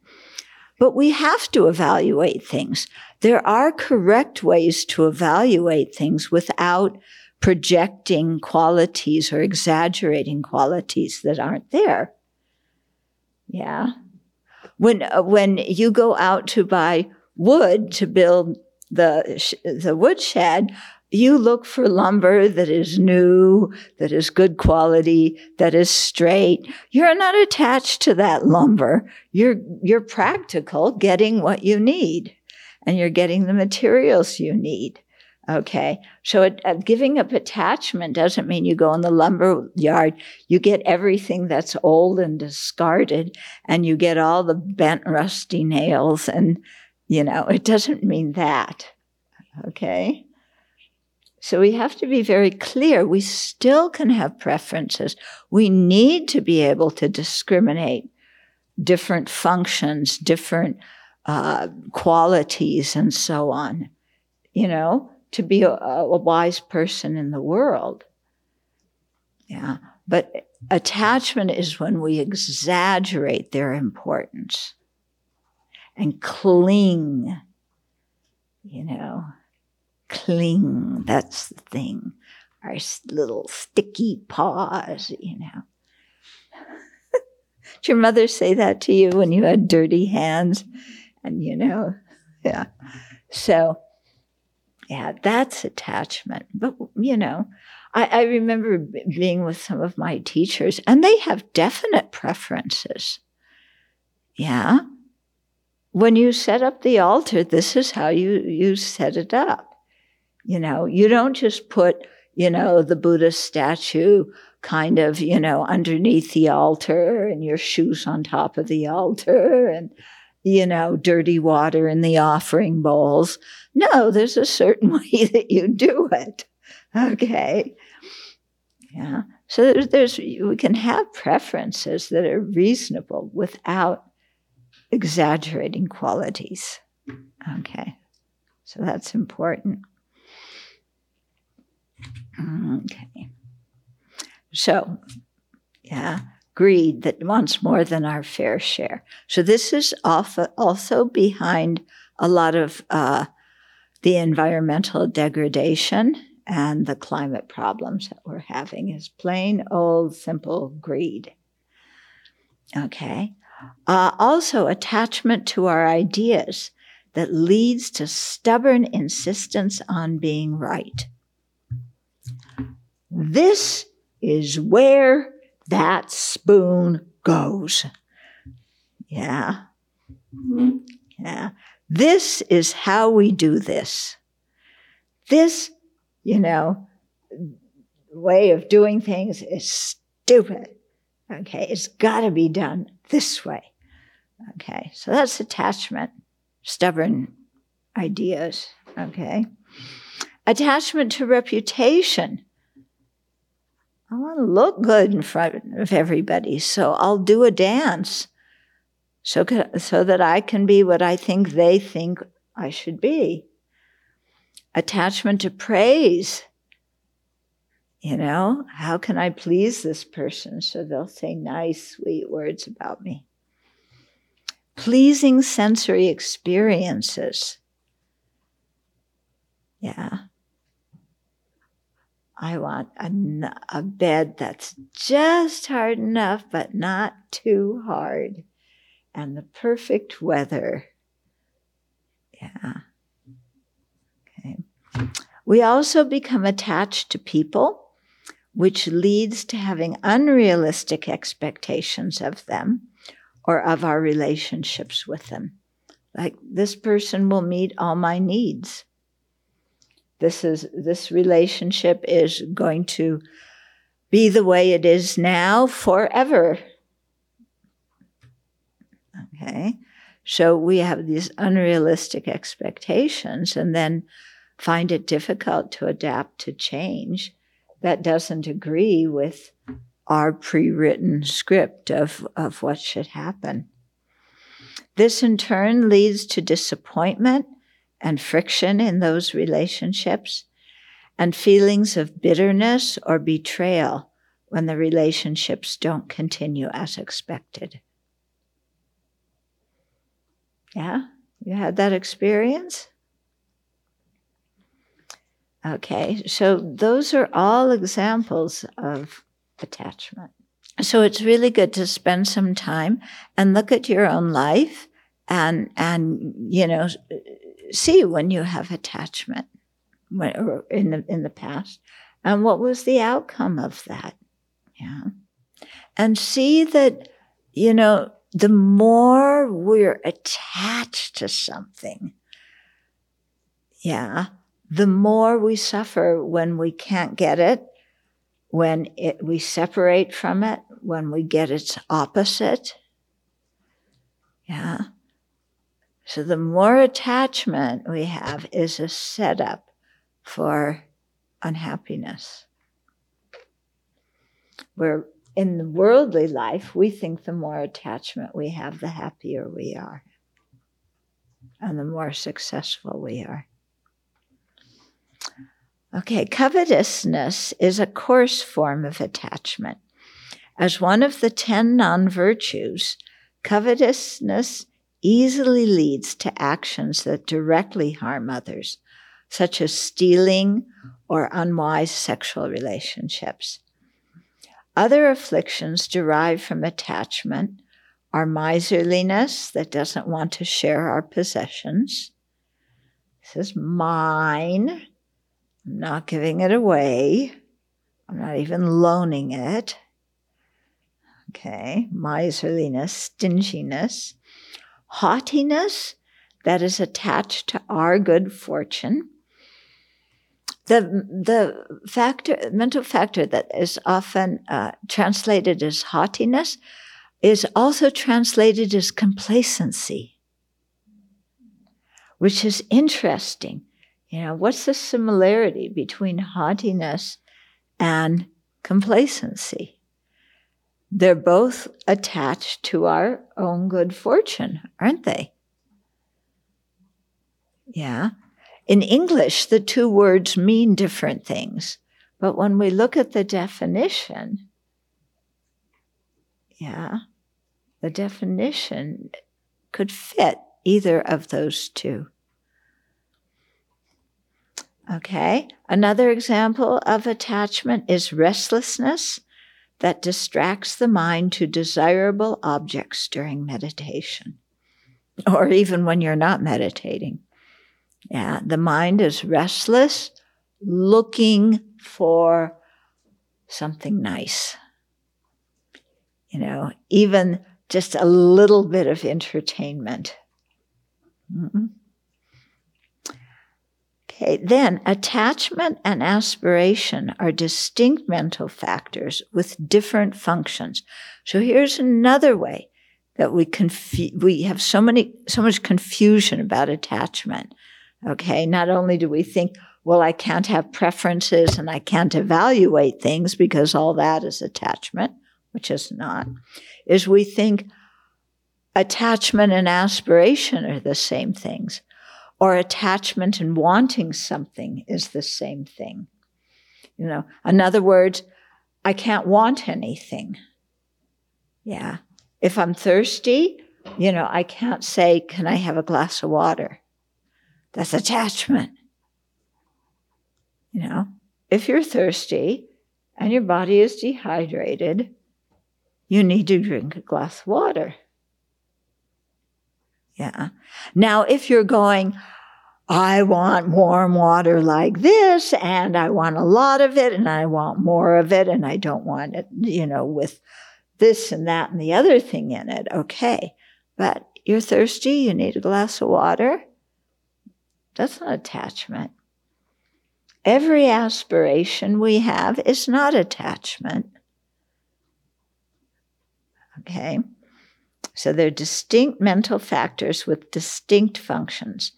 But we have to evaluate things. There are correct ways to evaluate things without projecting qualities or exaggerating qualities that aren't there. Yeah. When, uh, when you go out to buy wood to build the, the woodshed, you look for lumber that is new, that is good quality, that is straight. You're not attached to that lumber. You're, you're practical getting what you need and you're getting the materials you need. Okay. So it, uh, giving up attachment doesn't mean you go in the lumber yard. You get everything that's old and discarded and you get all the bent, rusty nails. And, you know, it doesn't mean that. Okay. So we have to be very clear. We still can have preferences. We need to be able to discriminate different functions, different uh, qualities, and so on. You know, to be a, a wise person in the world. Yeah. But attachment is when we exaggerate their importance and cling, you know cling. That's the thing. Our little sticky paws, you know. *laughs* Did your mother say that to you when you had dirty hands? And, you know, *laughs* yeah. So, yeah, that's attachment. But, you know, I, I remember being with some of my teachers, and they have definite preferences. Yeah. When you set up the altar, this is how you, you set it up. You know, you don't just put, you know, the Buddha statue kind of, you know, underneath the altar and your shoes on top of the altar and, you know, dirty water in the offering bowls. No, there's a certain *laughs* way that you do it. Okay. Yeah. So there's, there's, we can have preferences that are reasonable without exaggerating qualities. Okay. So that's important. Okay. So, yeah, greed that wants more than our fair share. So, this is also behind a lot of uh, the environmental degradation and the climate problems that we're having is plain old simple greed. Okay. Uh, also, attachment to our ideas that leads to stubborn insistence on being right. This is where that spoon goes. Yeah. Yeah. This is how we do this. This, you know, way of doing things is stupid. Okay. It's got to be done this way. Okay. So that's attachment, stubborn ideas. Okay. Attachment to reputation. I want to look good in front of everybody, so I'll do a dance so, so that I can be what I think they think I should be. Attachment to praise. You know, how can I please this person so they'll say nice, sweet words about me? Pleasing sensory experiences. Yeah. I want a, a bed that's just hard enough, but not too hard, and the perfect weather. Yeah. Okay. We also become attached to people, which leads to having unrealistic expectations of them or of our relationships with them. Like, this person will meet all my needs. This is this relationship is going to be the way it is now forever. Okay. So we have these unrealistic expectations and then find it difficult to adapt to change that doesn't agree with our pre written script of, of what should happen. This in turn leads to disappointment and friction in those relationships and feelings of bitterness or betrayal when the relationships don't continue as expected. Yeah, you had that experience? Okay, so those are all examples of attachment. So it's really good to spend some time and look at your own life and and you know see when you have attachment in the in the past and what was the outcome of that? Yeah. And see that you know the more we're attached to something yeah the more we suffer when we can't get it when it, we separate from it when we get its opposite yeah so the more attachment we have is a setup for unhappiness. Where in the worldly life, we think the more attachment we have, the happier we are, and the more successful we are. Okay, covetousness is a coarse form of attachment. As one of the 10 non virtues, covetousness easily leads to actions that directly harm others, such as stealing or unwise sexual relationships. Other afflictions derived from attachment are miserliness that doesn't want to share our possessions. This is mine. I'm not giving it away. I'm not even loaning it. Okay, miserliness, stinginess haughtiness that is attached to our good fortune. The, the factor, mental factor that is often uh, translated as haughtiness is also translated as complacency, which is interesting. You know, what's the similarity between haughtiness and complacency? They're both attached to our own good fortune, aren't they? Yeah. In English, the two words mean different things. But when we look at the definition, yeah, the definition could fit either of those two. Okay, another example of attachment is restlessness that distracts the mind to desirable objects during meditation, or even when you're not meditating. Yeah, the mind is restless, looking for something nice. You know, even just a little bit of entertainment. Mm-hmm. Okay, then attachment and aspiration are distinct mental factors with different functions. So here's another way that we confu- we have so many so much confusion about attachment. Okay, not only do we think, well, I can't have preferences and I can't evaluate things because all that is attachment, which is not, is we think attachment and aspiration are the same things or attachment and wanting something is the same thing. You know, in other words, I can't want anything. Yeah. If I'm thirsty, you know, I can't say, Can I have a glass of water? That's attachment. You know, if you're thirsty and your body is dehydrated, you need to drink a glass of water. Yeah. Now, if you're going, I want warm water like this, and I want a lot of it, and I want more of it, and I don't want it, you know, with this and that and the other thing in it. Okay. But you're thirsty, you need a glass of water. That's not attachment. Every aspiration we have is not attachment. Okay? So they're distinct mental factors with distinct functions.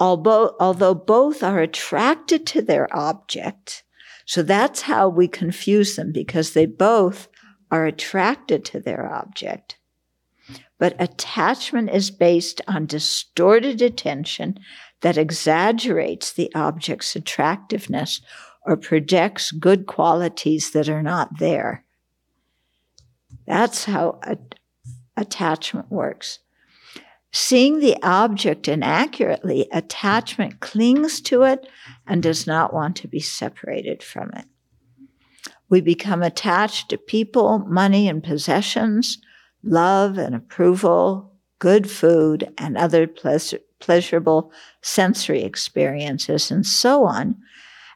Although, although both are attracted to their object, so that's how we confuse them because they both are attracted to their object. But attachment is based on distorted attention that exaggerates the object's attractiveness or projects good qualities that are not there. That's how attachment works. Seeing the object inaccurately, attachment clings to it and does not want to be separated from it. We become attached to people, money, and possessions, love and approval, good food, and other pleasurable sensory experiences, and so on,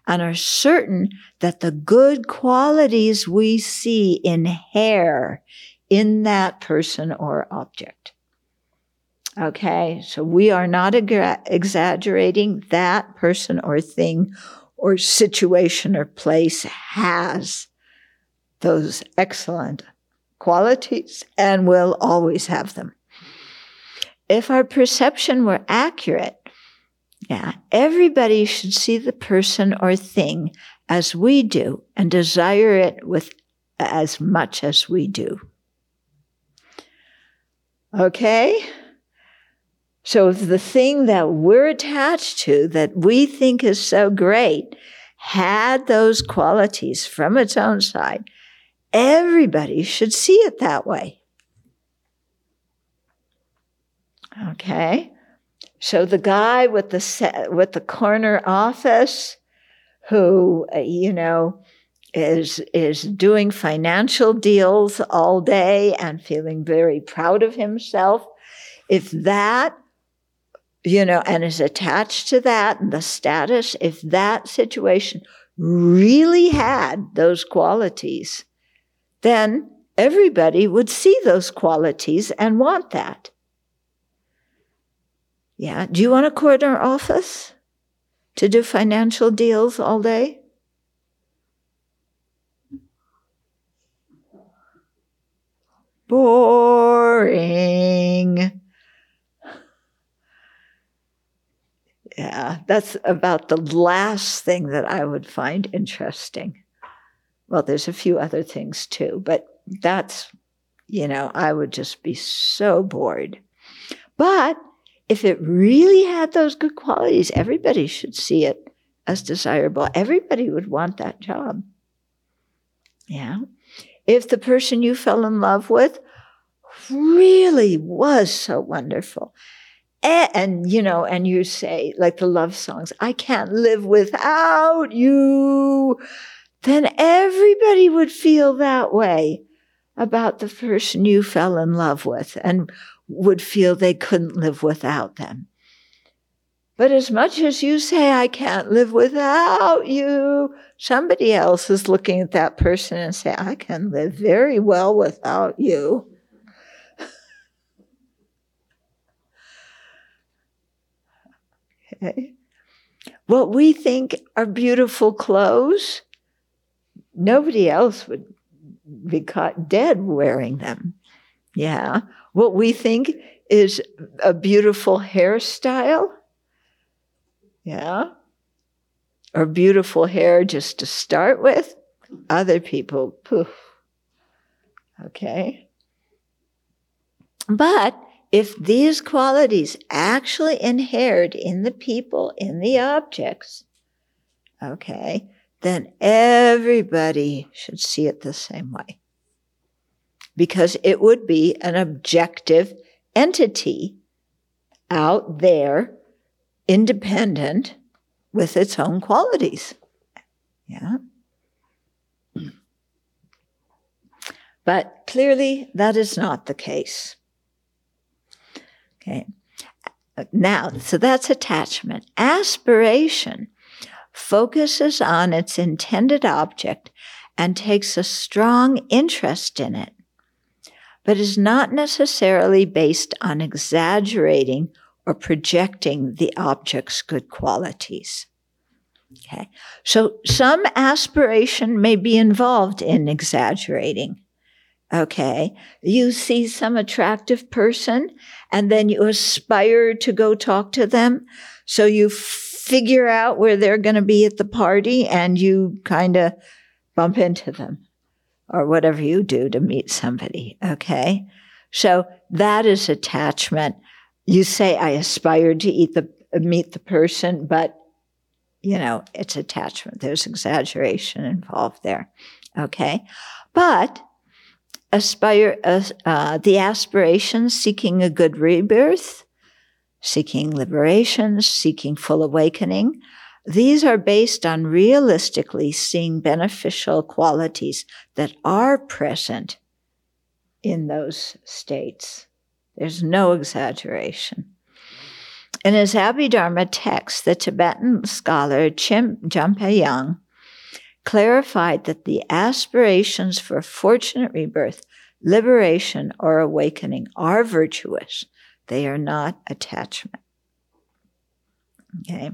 and are certain that the good qualities we see inhere in that person or object. Okay, so we are not exaggerating that person or thing or situation or place has those excellent qualities and will always have them. If our perception were accurate, yeah, everybody should see the person or thing as we do and desire it with as much as we do. Okay? So if the thing that we're attached to that we think is so great had those qualities from its own side, everybody should see it that way. Okay? So the guy with the with the corner office who uh, you know is is doing financial deals all day and feeling very proud of himself if that you know and is attached to that and the status if that situation really had those qualities then everybody would see those qualities and want that yeah. Do you want a corner office to do financial deals all day? Boring. Yeah, that's about the last thing that I would find interesting. Well, there's a few other things too, but that's, you know, I would just be so bored. But if it really had those good qualities, everybody should see it as desirable. Everybody would want that job. Yeah. If the person you fell in love with really was so wonderful, and, and, you know, and you say, like the love songs, I can't live without you, then everybody would feel that way about the person you fell in love with and would feel they couldn't live without them. But as much as you say, I can't live without you, somebody else is looking at that person and say, I can live very well without you. *laughs* okay. What we think are beautiful clothes, nobody else would be caught dead wearing them. Yeah. What we think is a beautiful hairstyle. Yeah. Or beautiful hair just to start with. Other people, poof. Okay. But if these qualities actually inhered in the people, in the objects, okay, then everybody should see it the same way because it would be an objective entity out there, independent with its own qualities. Yeah. But clearly, that is not the case. Okay. Now, so that's attachment. Aspiration focuses on its intended object and takes a strong interest in it, but is not necessarily based on exaggerating or projecting the object's good qualities. Okay. So some aspiration may be involved in exaggerating. Okay. You see some attractive person and then you aspire to go talk to them. So you figure out where they're going to be at the party and you kind of bump into them or whatever you do to meet somebody. Okay. So that is attachment. You say, I aspired to eat the, meet the person, but you know, it's attachment. There's exaggeration involved there. Okay. But aspire, uh, uh, the aspirations seeking a good rebirth, seeking liberation, seeking full awakening, these are based on realistically seeing beneficial qualities that are present in those states. There's no exaggeration. In his Abhidharma text, the Tibetan scholar Chim Jampe Yang clarified that the aspirations for fortunate rebirth, liberation, or awakening are virtuous. They are not attachment. Okay.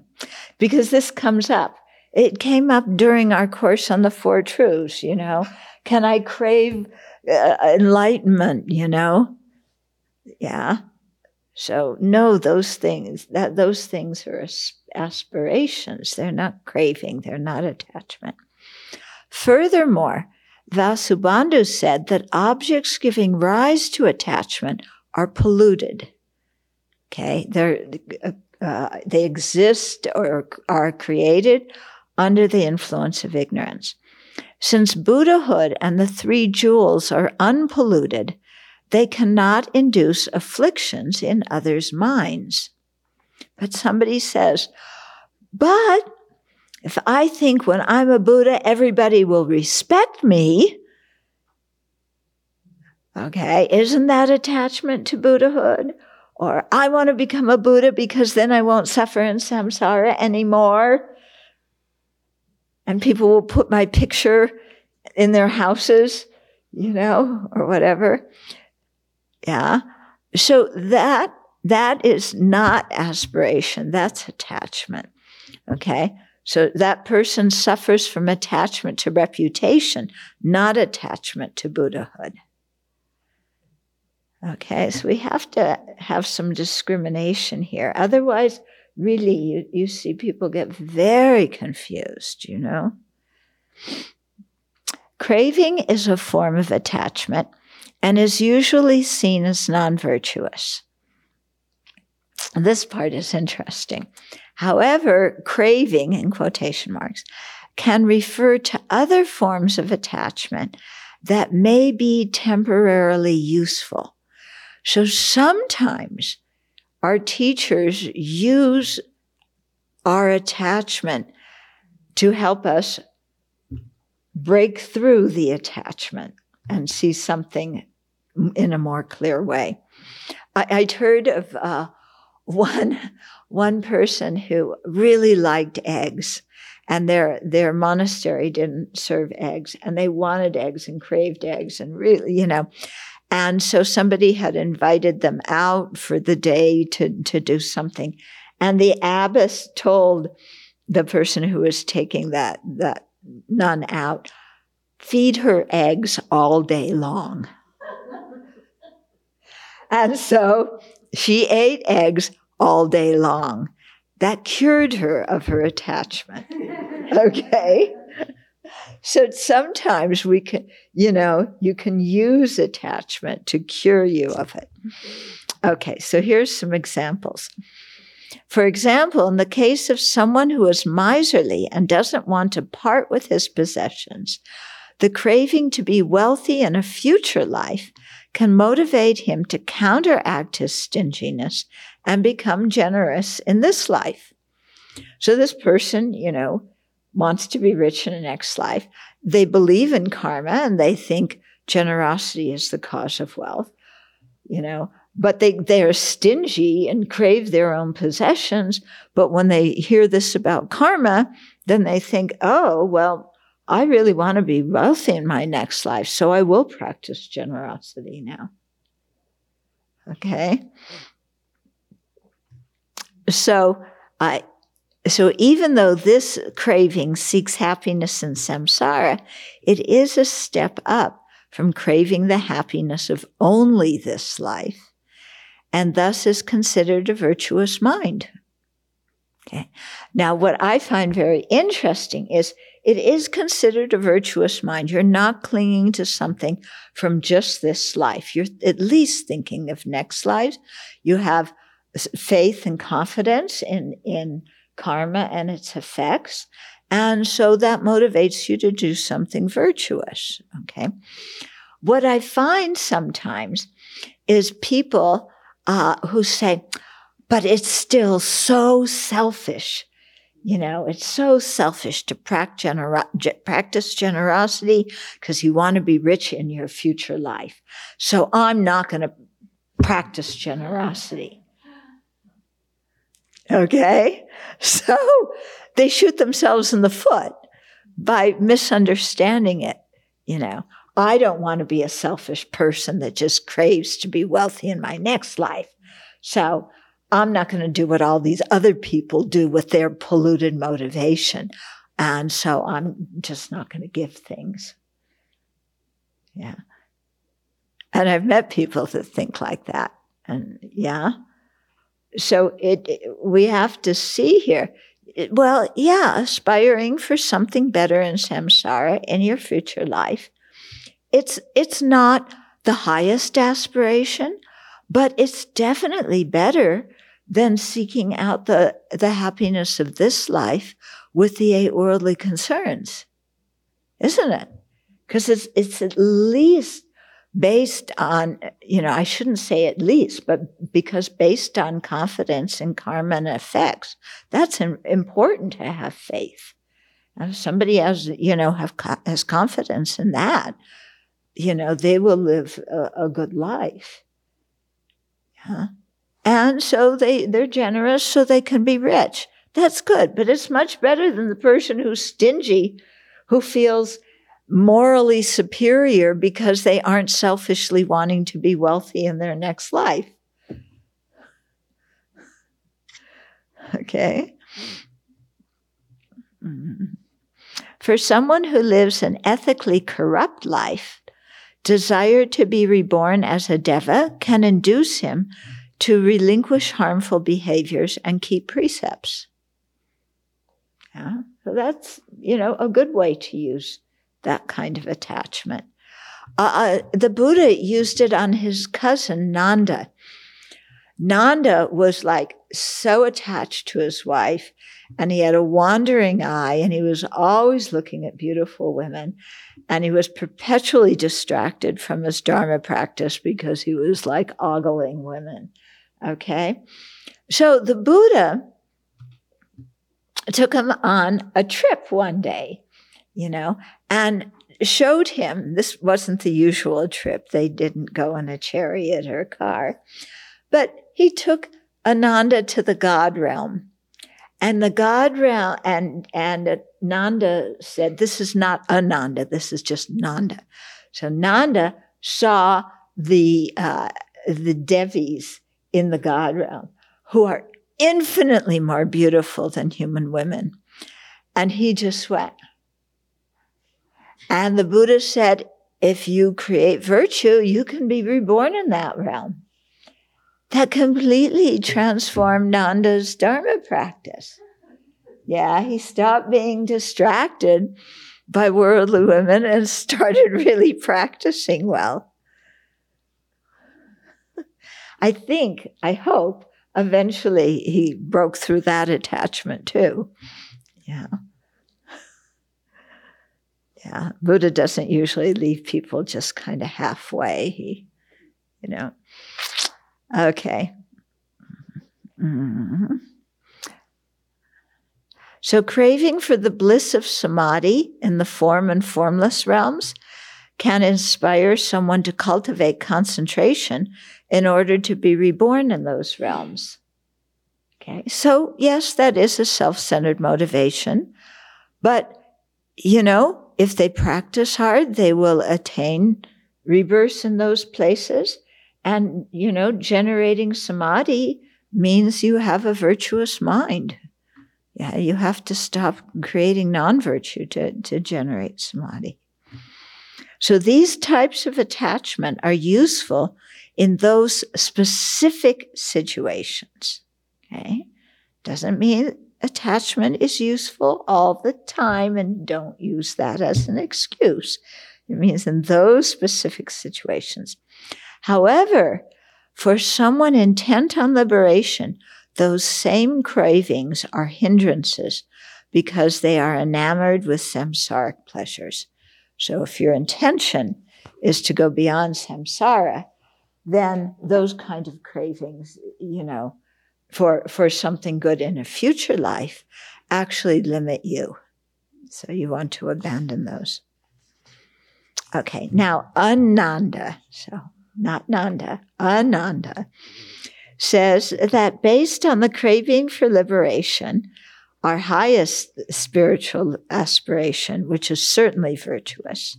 Because this comes up. It came up during our course on the Four Truths, you know. Can I crave uh, enlightenment, you know? Yeah. So no, those things that those things are aspirations. They're not craving. They're not attachment. Furthermore, Vasubandhu said that objects giving rise to attachment are polluted. Okay, they're uh, they exist or are created under the influence of ignorance. Since Buddhahood and the three jewels are unpolluted, they cannot induce afflictions in others' minds. But somebody says, but if I think when I'm a Buddha, everybody will respect me, okay, isn't that attachment to Buddhahood? Or I want to become a Buddha because then I won't suffer in samsara anymore. And people will put my picture in their houses, you know, or whatever. Yeah. So that, that is not aspiration. That's attachment. Okay. So that person suffers from attachment to reputation, not attachment to Buddhahood. Okay, so we have to have some discrimination here. Otherwise, really, you, you see people get very confused, you know? Craving is a form of attachment and is usually seen as non virtuous. This part is interesting. However, craving, in quotation marks, can refer to other forms of attachment that may be temporarily useful so sometimes our teachers use our attachment to help us break through the attachment and see something in a more clear way. I, would heard of uh, one one person who really liked eggs, and their their monastery didn't serve eggs, and they wanted eggs and craved eggs, and really, you know, and so somebody had invited them out for the day to, to do something. And the abbess told the person who was taking that, that nun out, feed her eggs all day long. And so she ate eggs all day long. That cured her of her attachment. *laughs* okay. So sometimes we can, you know, you can use attachment to cure you of it. Okay, so here's some examples. For example, in the case of someone who is miserly and doesn't want to part with his possessions, the craving to be wealthy in a future life can motivate him to counteract his stinginess and become generous in this life. So this person, you know, wants to be rich in the next life. They believe in karma and they think generosity is the cause of wealth, you know, but they, they're stingy and crave their own possessions. But when they hear this about karma, then they think, oh, well, I really want to be wealthy in my next life, so I will practice generosity now. Okay? So I so even though this craving seeks happiness in samsara, it is a step up from craving the happiness of only this life, and thus is considered a virtuous mind. Okay. Now, what I find very interesting is it is considered a virtuous mind. You're not clinging to something from just this life. You're at least thinking of next lives. You have faith and confidence in, in karma and its effects. And so that motivates you to do something virtuous. Okay. What I find sometimes is people uh, who say, but it's still so selfish. You know, it's so selfish to practice generosity because you want to be rich in your future life. So I'm not going to practice generosity. Okay? So they shoot themselves in the foot by misunderstanding it. You know, I don't want to be a selfish person that just craves to be wealthy in my next life. So I'm not going to do what all these other people do with their polluted motivation. And so I'm just not going to give things. Yeah. And I've met people that think like that. And yeah, so it, we have to see here. Well, yeah, aspiring for something better in samsara in your future life. It's, it's not the highest aspiration, but it's definitely better than seeking out the, the happiness of this life with the eight worldly concerns. Isn't it? Because it's, it's at least based on, you know, I shouldn't say at least, but because based on confidence in karma and effects, that's important to have faith. And if somebody has, you know, have, has confidence in that, you know, they will live a, a good life. Yeah. And so they, they're generous so they can be rich. That's good, but it's much better than the person who's stingy, who feels morally superior because they aren't selfishly wanting to be wealthy in their next life. Okay? For someone who lives an ethically corrupt life, desire to be reborn as a deva can induce him to relinquish harmful behaviors and keep precepts. Yeah, so that's, you know, a good way to use that kind of attachment. Uh, uh, the Buddha used it on his cousin Nanda. Nanda was like so attached to his wife and he had a wandering eye and he was always looking at beautiful women and he was perpetually distracted from his dharma practice because he was like ogling women okay so the buddha took him on a trip one day you know, and showed him this wasn't the usual trip. They didn't go in a chariot or car, but he took Ananda to the God realm. And the God realm, and, and Nanda said, This is not Ananda, this is just Nanda. So Nanda saw the, uh, the Devis in the God realm, who are infinitely more beautiful than human women. And he just went, and the Buddha said, if you create virtue, you can be reborn in that realm. That completely transformed Nanda's Dharma practice. Yeah, he stopped being distracted by worldly women and *laughs* started really practicing well. I think, I hope, eventually he broke through that attachment too. Yeah. Yeah, Buddha doesn't usually leave people just kind of halfway. He, you know. Okay. Mm-hmm. So, craving for the bliss of samadhi in the form and formless realms can inspire someone to cultivate concentration in order to be reborn in those realms. Okay, so yes, that is a self centered motivation, but you know, if they practice hard, they will attain rebirths in those places. And, you know, generating samadhi means you have a virtuous mind. Yeah, you have to stop creating non virtue to, to generate samadhi. So these types of attachment are useful in those specific situations. Okay? Doesn't mean attachment is useful all the time and don't use that as an excuse. It means in those specific situations. However, for someone intent on liberation, those same cravings are hindrances because they are enamored with samsaric pleasures. So if your intention is to go beyond samsara, then those kind of cravings, you know, for, for something good in a future life actually limit you. So you want to abandon those. Okay, now Ananda, so not Nanda, Ananda, says that based on the craving for liberation, our highest spiritual aspiration, which is certainly virtuous,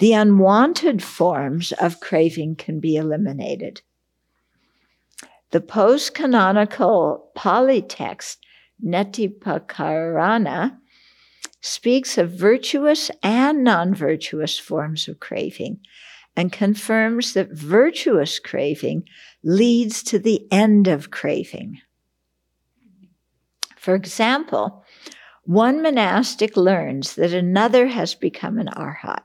the unwanted forms of craving can be eliminated. The post canonical Pali text, Nettipakarana, speaks of virtuous and non virtuous forms of craving and confirms that virtuous craving leads to the end of craving. For example, one monastic learns that another has become an arhat,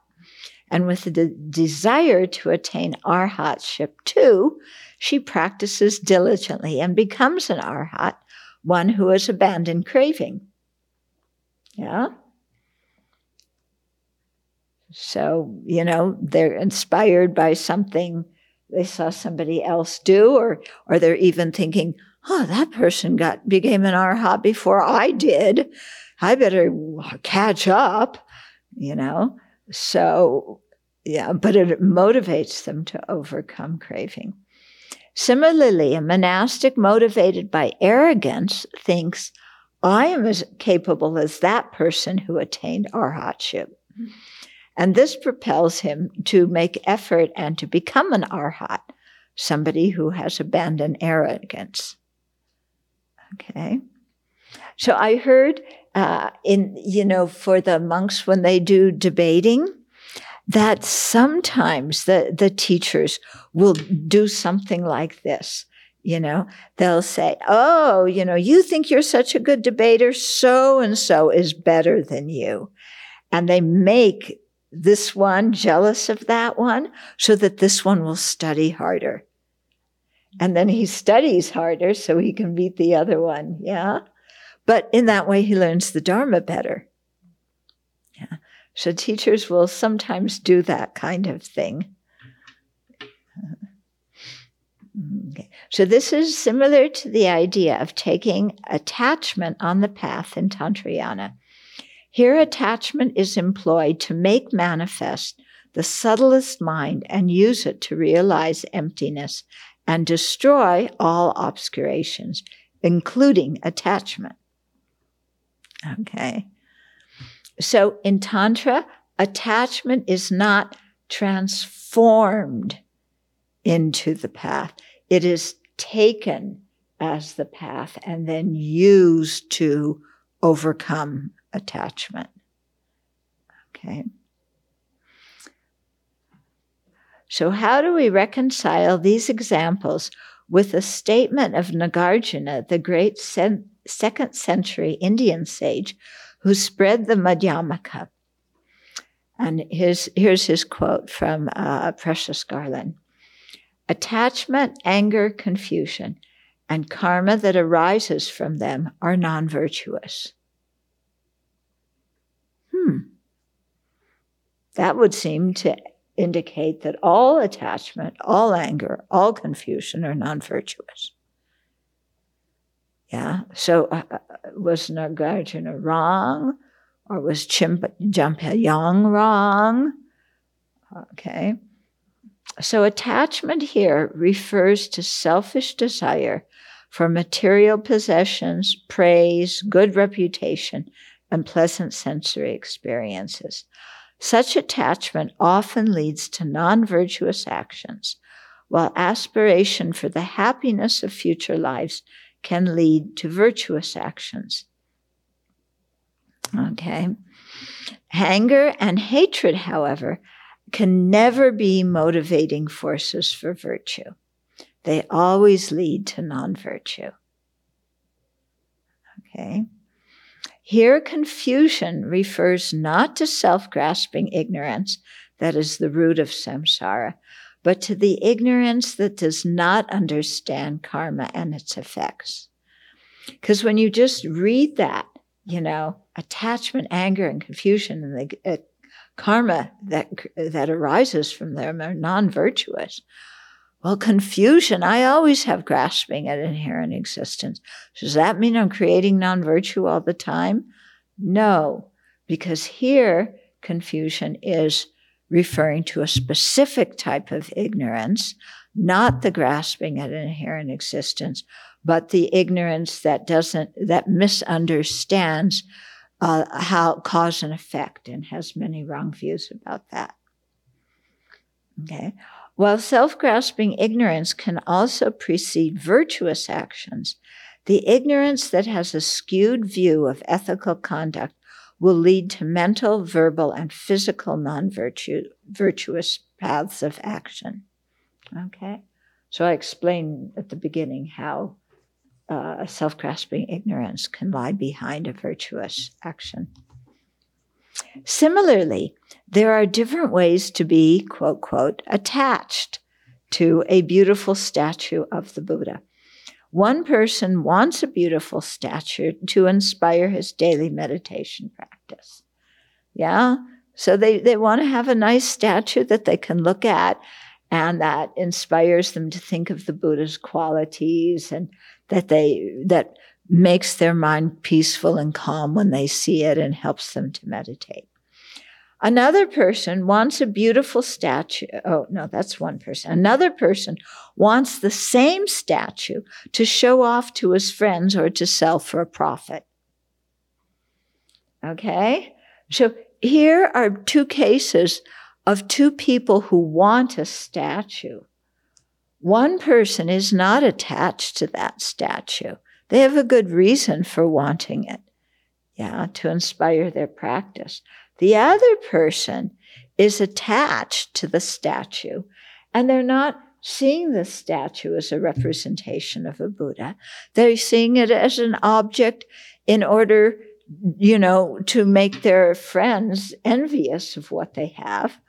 and with the desire to attain arhatship too, she practices diligently and becomes an arhat, one who has abandoned craving. Yeah? So, you know, they're inspired by something they saw somebody else do, or, or they're even thinking, oh, that person got became an arhat before I did. I better catch up, you know. So, yeah, but it motivates them to overcome craving. Similarly, a monastic motivated by arrogance thinks, I am as capable as that person who attained arhatship. And this propels him to make effort and to become an arhat, somebody who has abandoned arrogance. Okay. So I heard uh, in, you know, for the monks when they do debating, that sometimes the, the teachers will do something like this. You know, they'll say, Oh, you know, you think you're such a good debater. So and so is better than you. And they make this one jealous of that one so that this one will study harder. And then he studies harder so he can beat the other one. Yeah. But in that way, he learns the Dharma better. Yeah. So teachers will sometimes do that kind of thing. Uh-huh. Okay. So this is similar to the idea of taking attachment on the path in Tantrayana. Here, attachment is employed to make manifest the subtlest mind and use it to realize emptiness and destroy all obscurations, including attachment. Okay. So in Tantra, attachment is not transformed into the path. It is taken as the path and then used to overcome attachment. Okay. So, how do we reconcile these examples with a statement of Nagarjuna, the great sen- second century Indian sage who spread the Madhyamaka? And his, here's his quote from uh, Precious Garland Attachment, anger, confusion, and karma that arises from them are non virtuous. Hmm. That would seem to indicate that all attachment, all anger, all confusion are non virtuous. Yeah. So uh, uh was Nagarjuna wrong? Or was Chimpa, Jampayong wrong? Okay. So attachment here refers to selfish desire for material possessions, praise, good reputation, and pleasant sensory experiences. Such attachment often leads to non virtuous actions, while aspiration for the happiness of future lives can lead to virtuous actions. Okay. Anger and hatred, however, can never be motivating forces for virtue. They always lead to non virtue. Okay. Here, confusion refers not to self grasping ignorance, that is the root of samsara, but to the ignorance that does not understand karma and its effects. Because when you just read that, you know, attachment, anger, and confusion, and the uh, karma that that arises from them are non-virtuous. Well, confusion, I always have grasping at inherent existence. Does that mean I'm creating non virtue all the time? No, because here confusion is referring to a specific type of ignorance, not the grasping at inherent existence, but the ignorance that doesn't, that misunderstands uh, how cause and effect and has many wrong views about that. Okay. While self grasping ignorance can also precede virtuous actions, the ignorance that has a skewed view of ethical conduct will lead to mental, verbal, and physical non virtuous paths of action. Okay? So I explained at the beginning how uh, self grasping ignorance can lie behind a virtuous action. Similarly, there are different ways to be, quote, quote, attached to a beautiful statue of the Buddha. One person wants a beautiful statue to inspire his daily meditation practice. Yeah? So they, they want to have a nice statue that they can look at and that inspires them to think of the Buddha's qualities and that they, that makes their mind peaceful and calm when they see it and helps them to meditate. Another person wants a beautiful statue. Oh, no, that's one person. Another person wants the same statue to show off to his friends or to sell for a profit. Okay? So here are two cases of two people who want a statue. One person is not attached to that statue. They have a good reason for wanting it. Yeah, to inspire their practice. The other person is attached to the statue and they're not seeing the statue as a representation of a Buddha. They're seeing it as an object in order, you know, to make their friends envious of what they have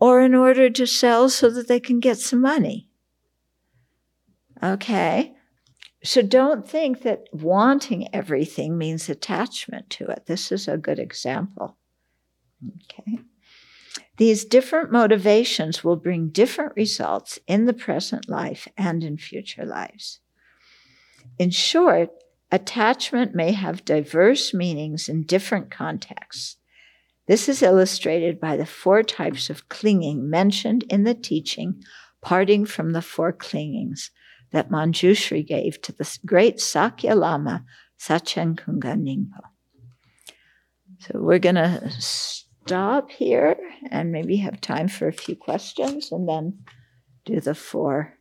or in order to sell so that they can get some money. Okay. So don't think that wanting everything means attachment to it. This is a good example. Okay. These different motivations will bring different results in the present life and in future lives. In short, attachment may have diverse meanings in different contexts. This is illustrated by the four types of clinging mentioned in the teaching, parting from the four clingings that Manjushri gave to the great Sakya Lama Sachen Kunga Nyingpo. So we're going to stop here and maybe have time for a few questions and then do the four,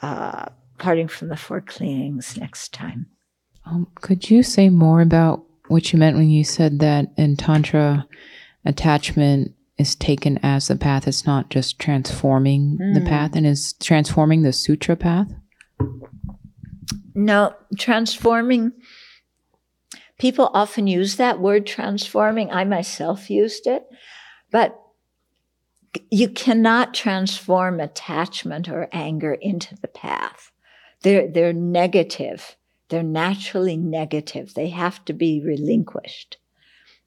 uh, parting from the four clingings next time.
Um, could you say more about what you meant when you said that in Tantra, attachment is taken as the path. It's not just transforming mm. the hmm. path and is transforming the sutra path.
No, transforming. People often use that word transforming. I myself used it, but you cannot transform attachment or anger into the path. They're, they're negative. They're naturally negative. They have to be relinquished.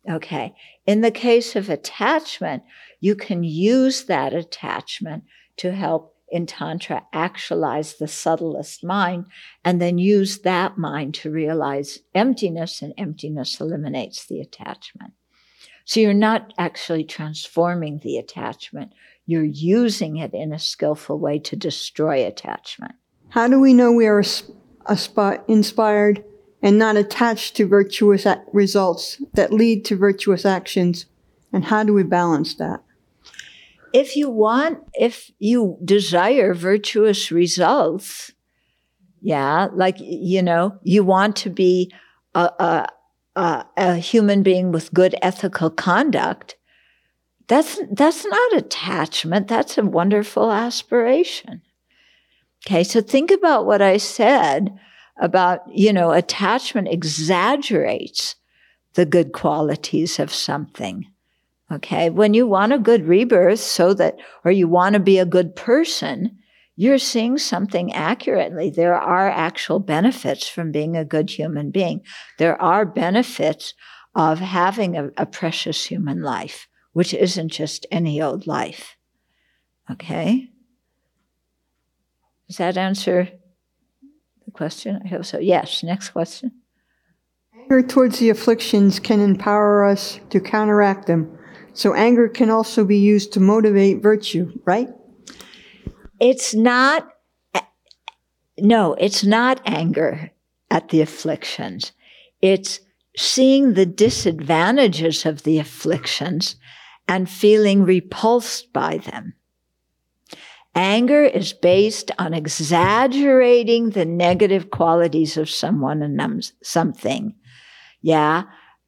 Okay. In the case of attachment, you can use that attachment to help in Tantra actualize the subtlest mind and then use that mind to realize emptiness, and emptiness eliminates the attachment. So you're not actually transforming the attachment, you're using it in a skillful way to destroy attachment.
How do we know we are asp- inspired and not attached to virtuous results that lead to virtuous actions? And how do we balance that?
If you want, if you desire virtuous results, yeah, like, you know, you want to be a, a, a, a human being with good ethical conduct, that's, that's not attachment. That's a wonderful aspiration. Okay. So think about what I said about, you know, attachment exaggerates the good qualities of something. Okay. When you want a good rebirth so that, or you want to be a good person, you're seeing something accurately. There are actual benefits from being a good human being. There are benefits of having a, a precious human life, which isn't just any old life. Okay. Does that answer question? I hope so. Yes. Next question.
Anger towards the afflictions can empower us to counteract them so anger can also be used to motivate virtue, right?
It's not, no, it's not anger at the afflictions. It's seeing the disadvantages of the afflictions and feeling repulsed by them. Anger is based on exaggerating the negative qualities of someone and something. Yeah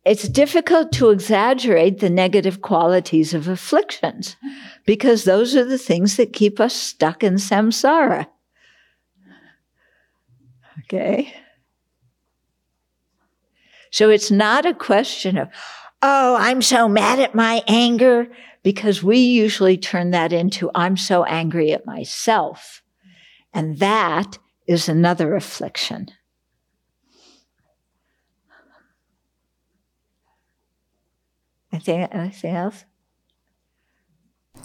it's difficult to exaggerate the negative qualities of afflictions because those are the things that keep us stuck in samsara. Okay? So it's not a question of, oh, I'm so mad at my anger, because we usually turn that into, I'm so angry at myself. And that is another affliction. Anything, anything else?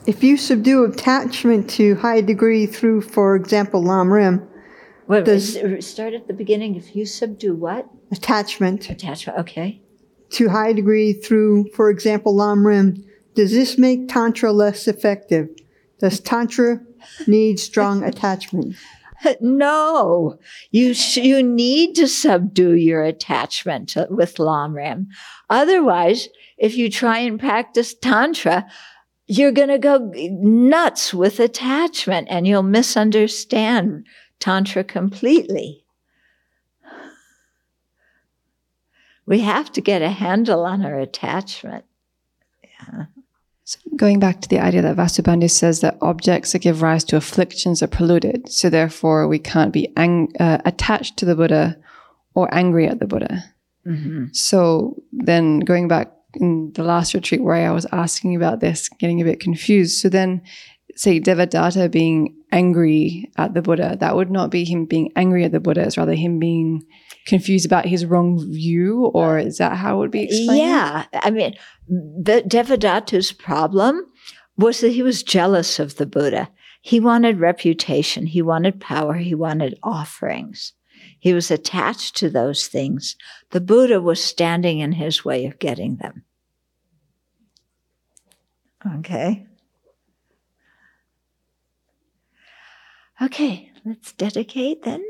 If you subdue attachment to high degree through, for example, Lam Rim,
Wait, does uh, start at the beginning. If you subdue what?
Attachment.
Attachment. Okay.
To high degree through, for example, Lam Rim, does this make tantra less effective? Does tantra need strong *laughs* attachment?
No, you sh- you need to subdue your attachment uh, with Lam Rim. Otherwise, if you try and practice Tantra, you're going to go nuts with attachment and you'll misunderstand Tantra completely. We have to get a handle on our attachment. Yeah.
So going back to the idea that Vasubandhu says that objects that give rise to afflictions are polluted, so therefore we can't be ang- uh, attached to the Buddha or angry at the Buddha. Mm-hmm. So then going back in the last retreat where I was asking about this, getting a bit confused. So then, say Devadatta being angry at the Buddha, that would not be him being angry at the Buddha, it's rather him being confused about his wrong view, or is that how it would be explained?
Yeah. I mean, the Devadatta's problem was that he was jealous of the Buddha. He wanted reputation, he wanted power, he wanted offerings. He was attached to those things. The Buddha was standing in his way of getting them. Okay. Okay, let's dedicate then.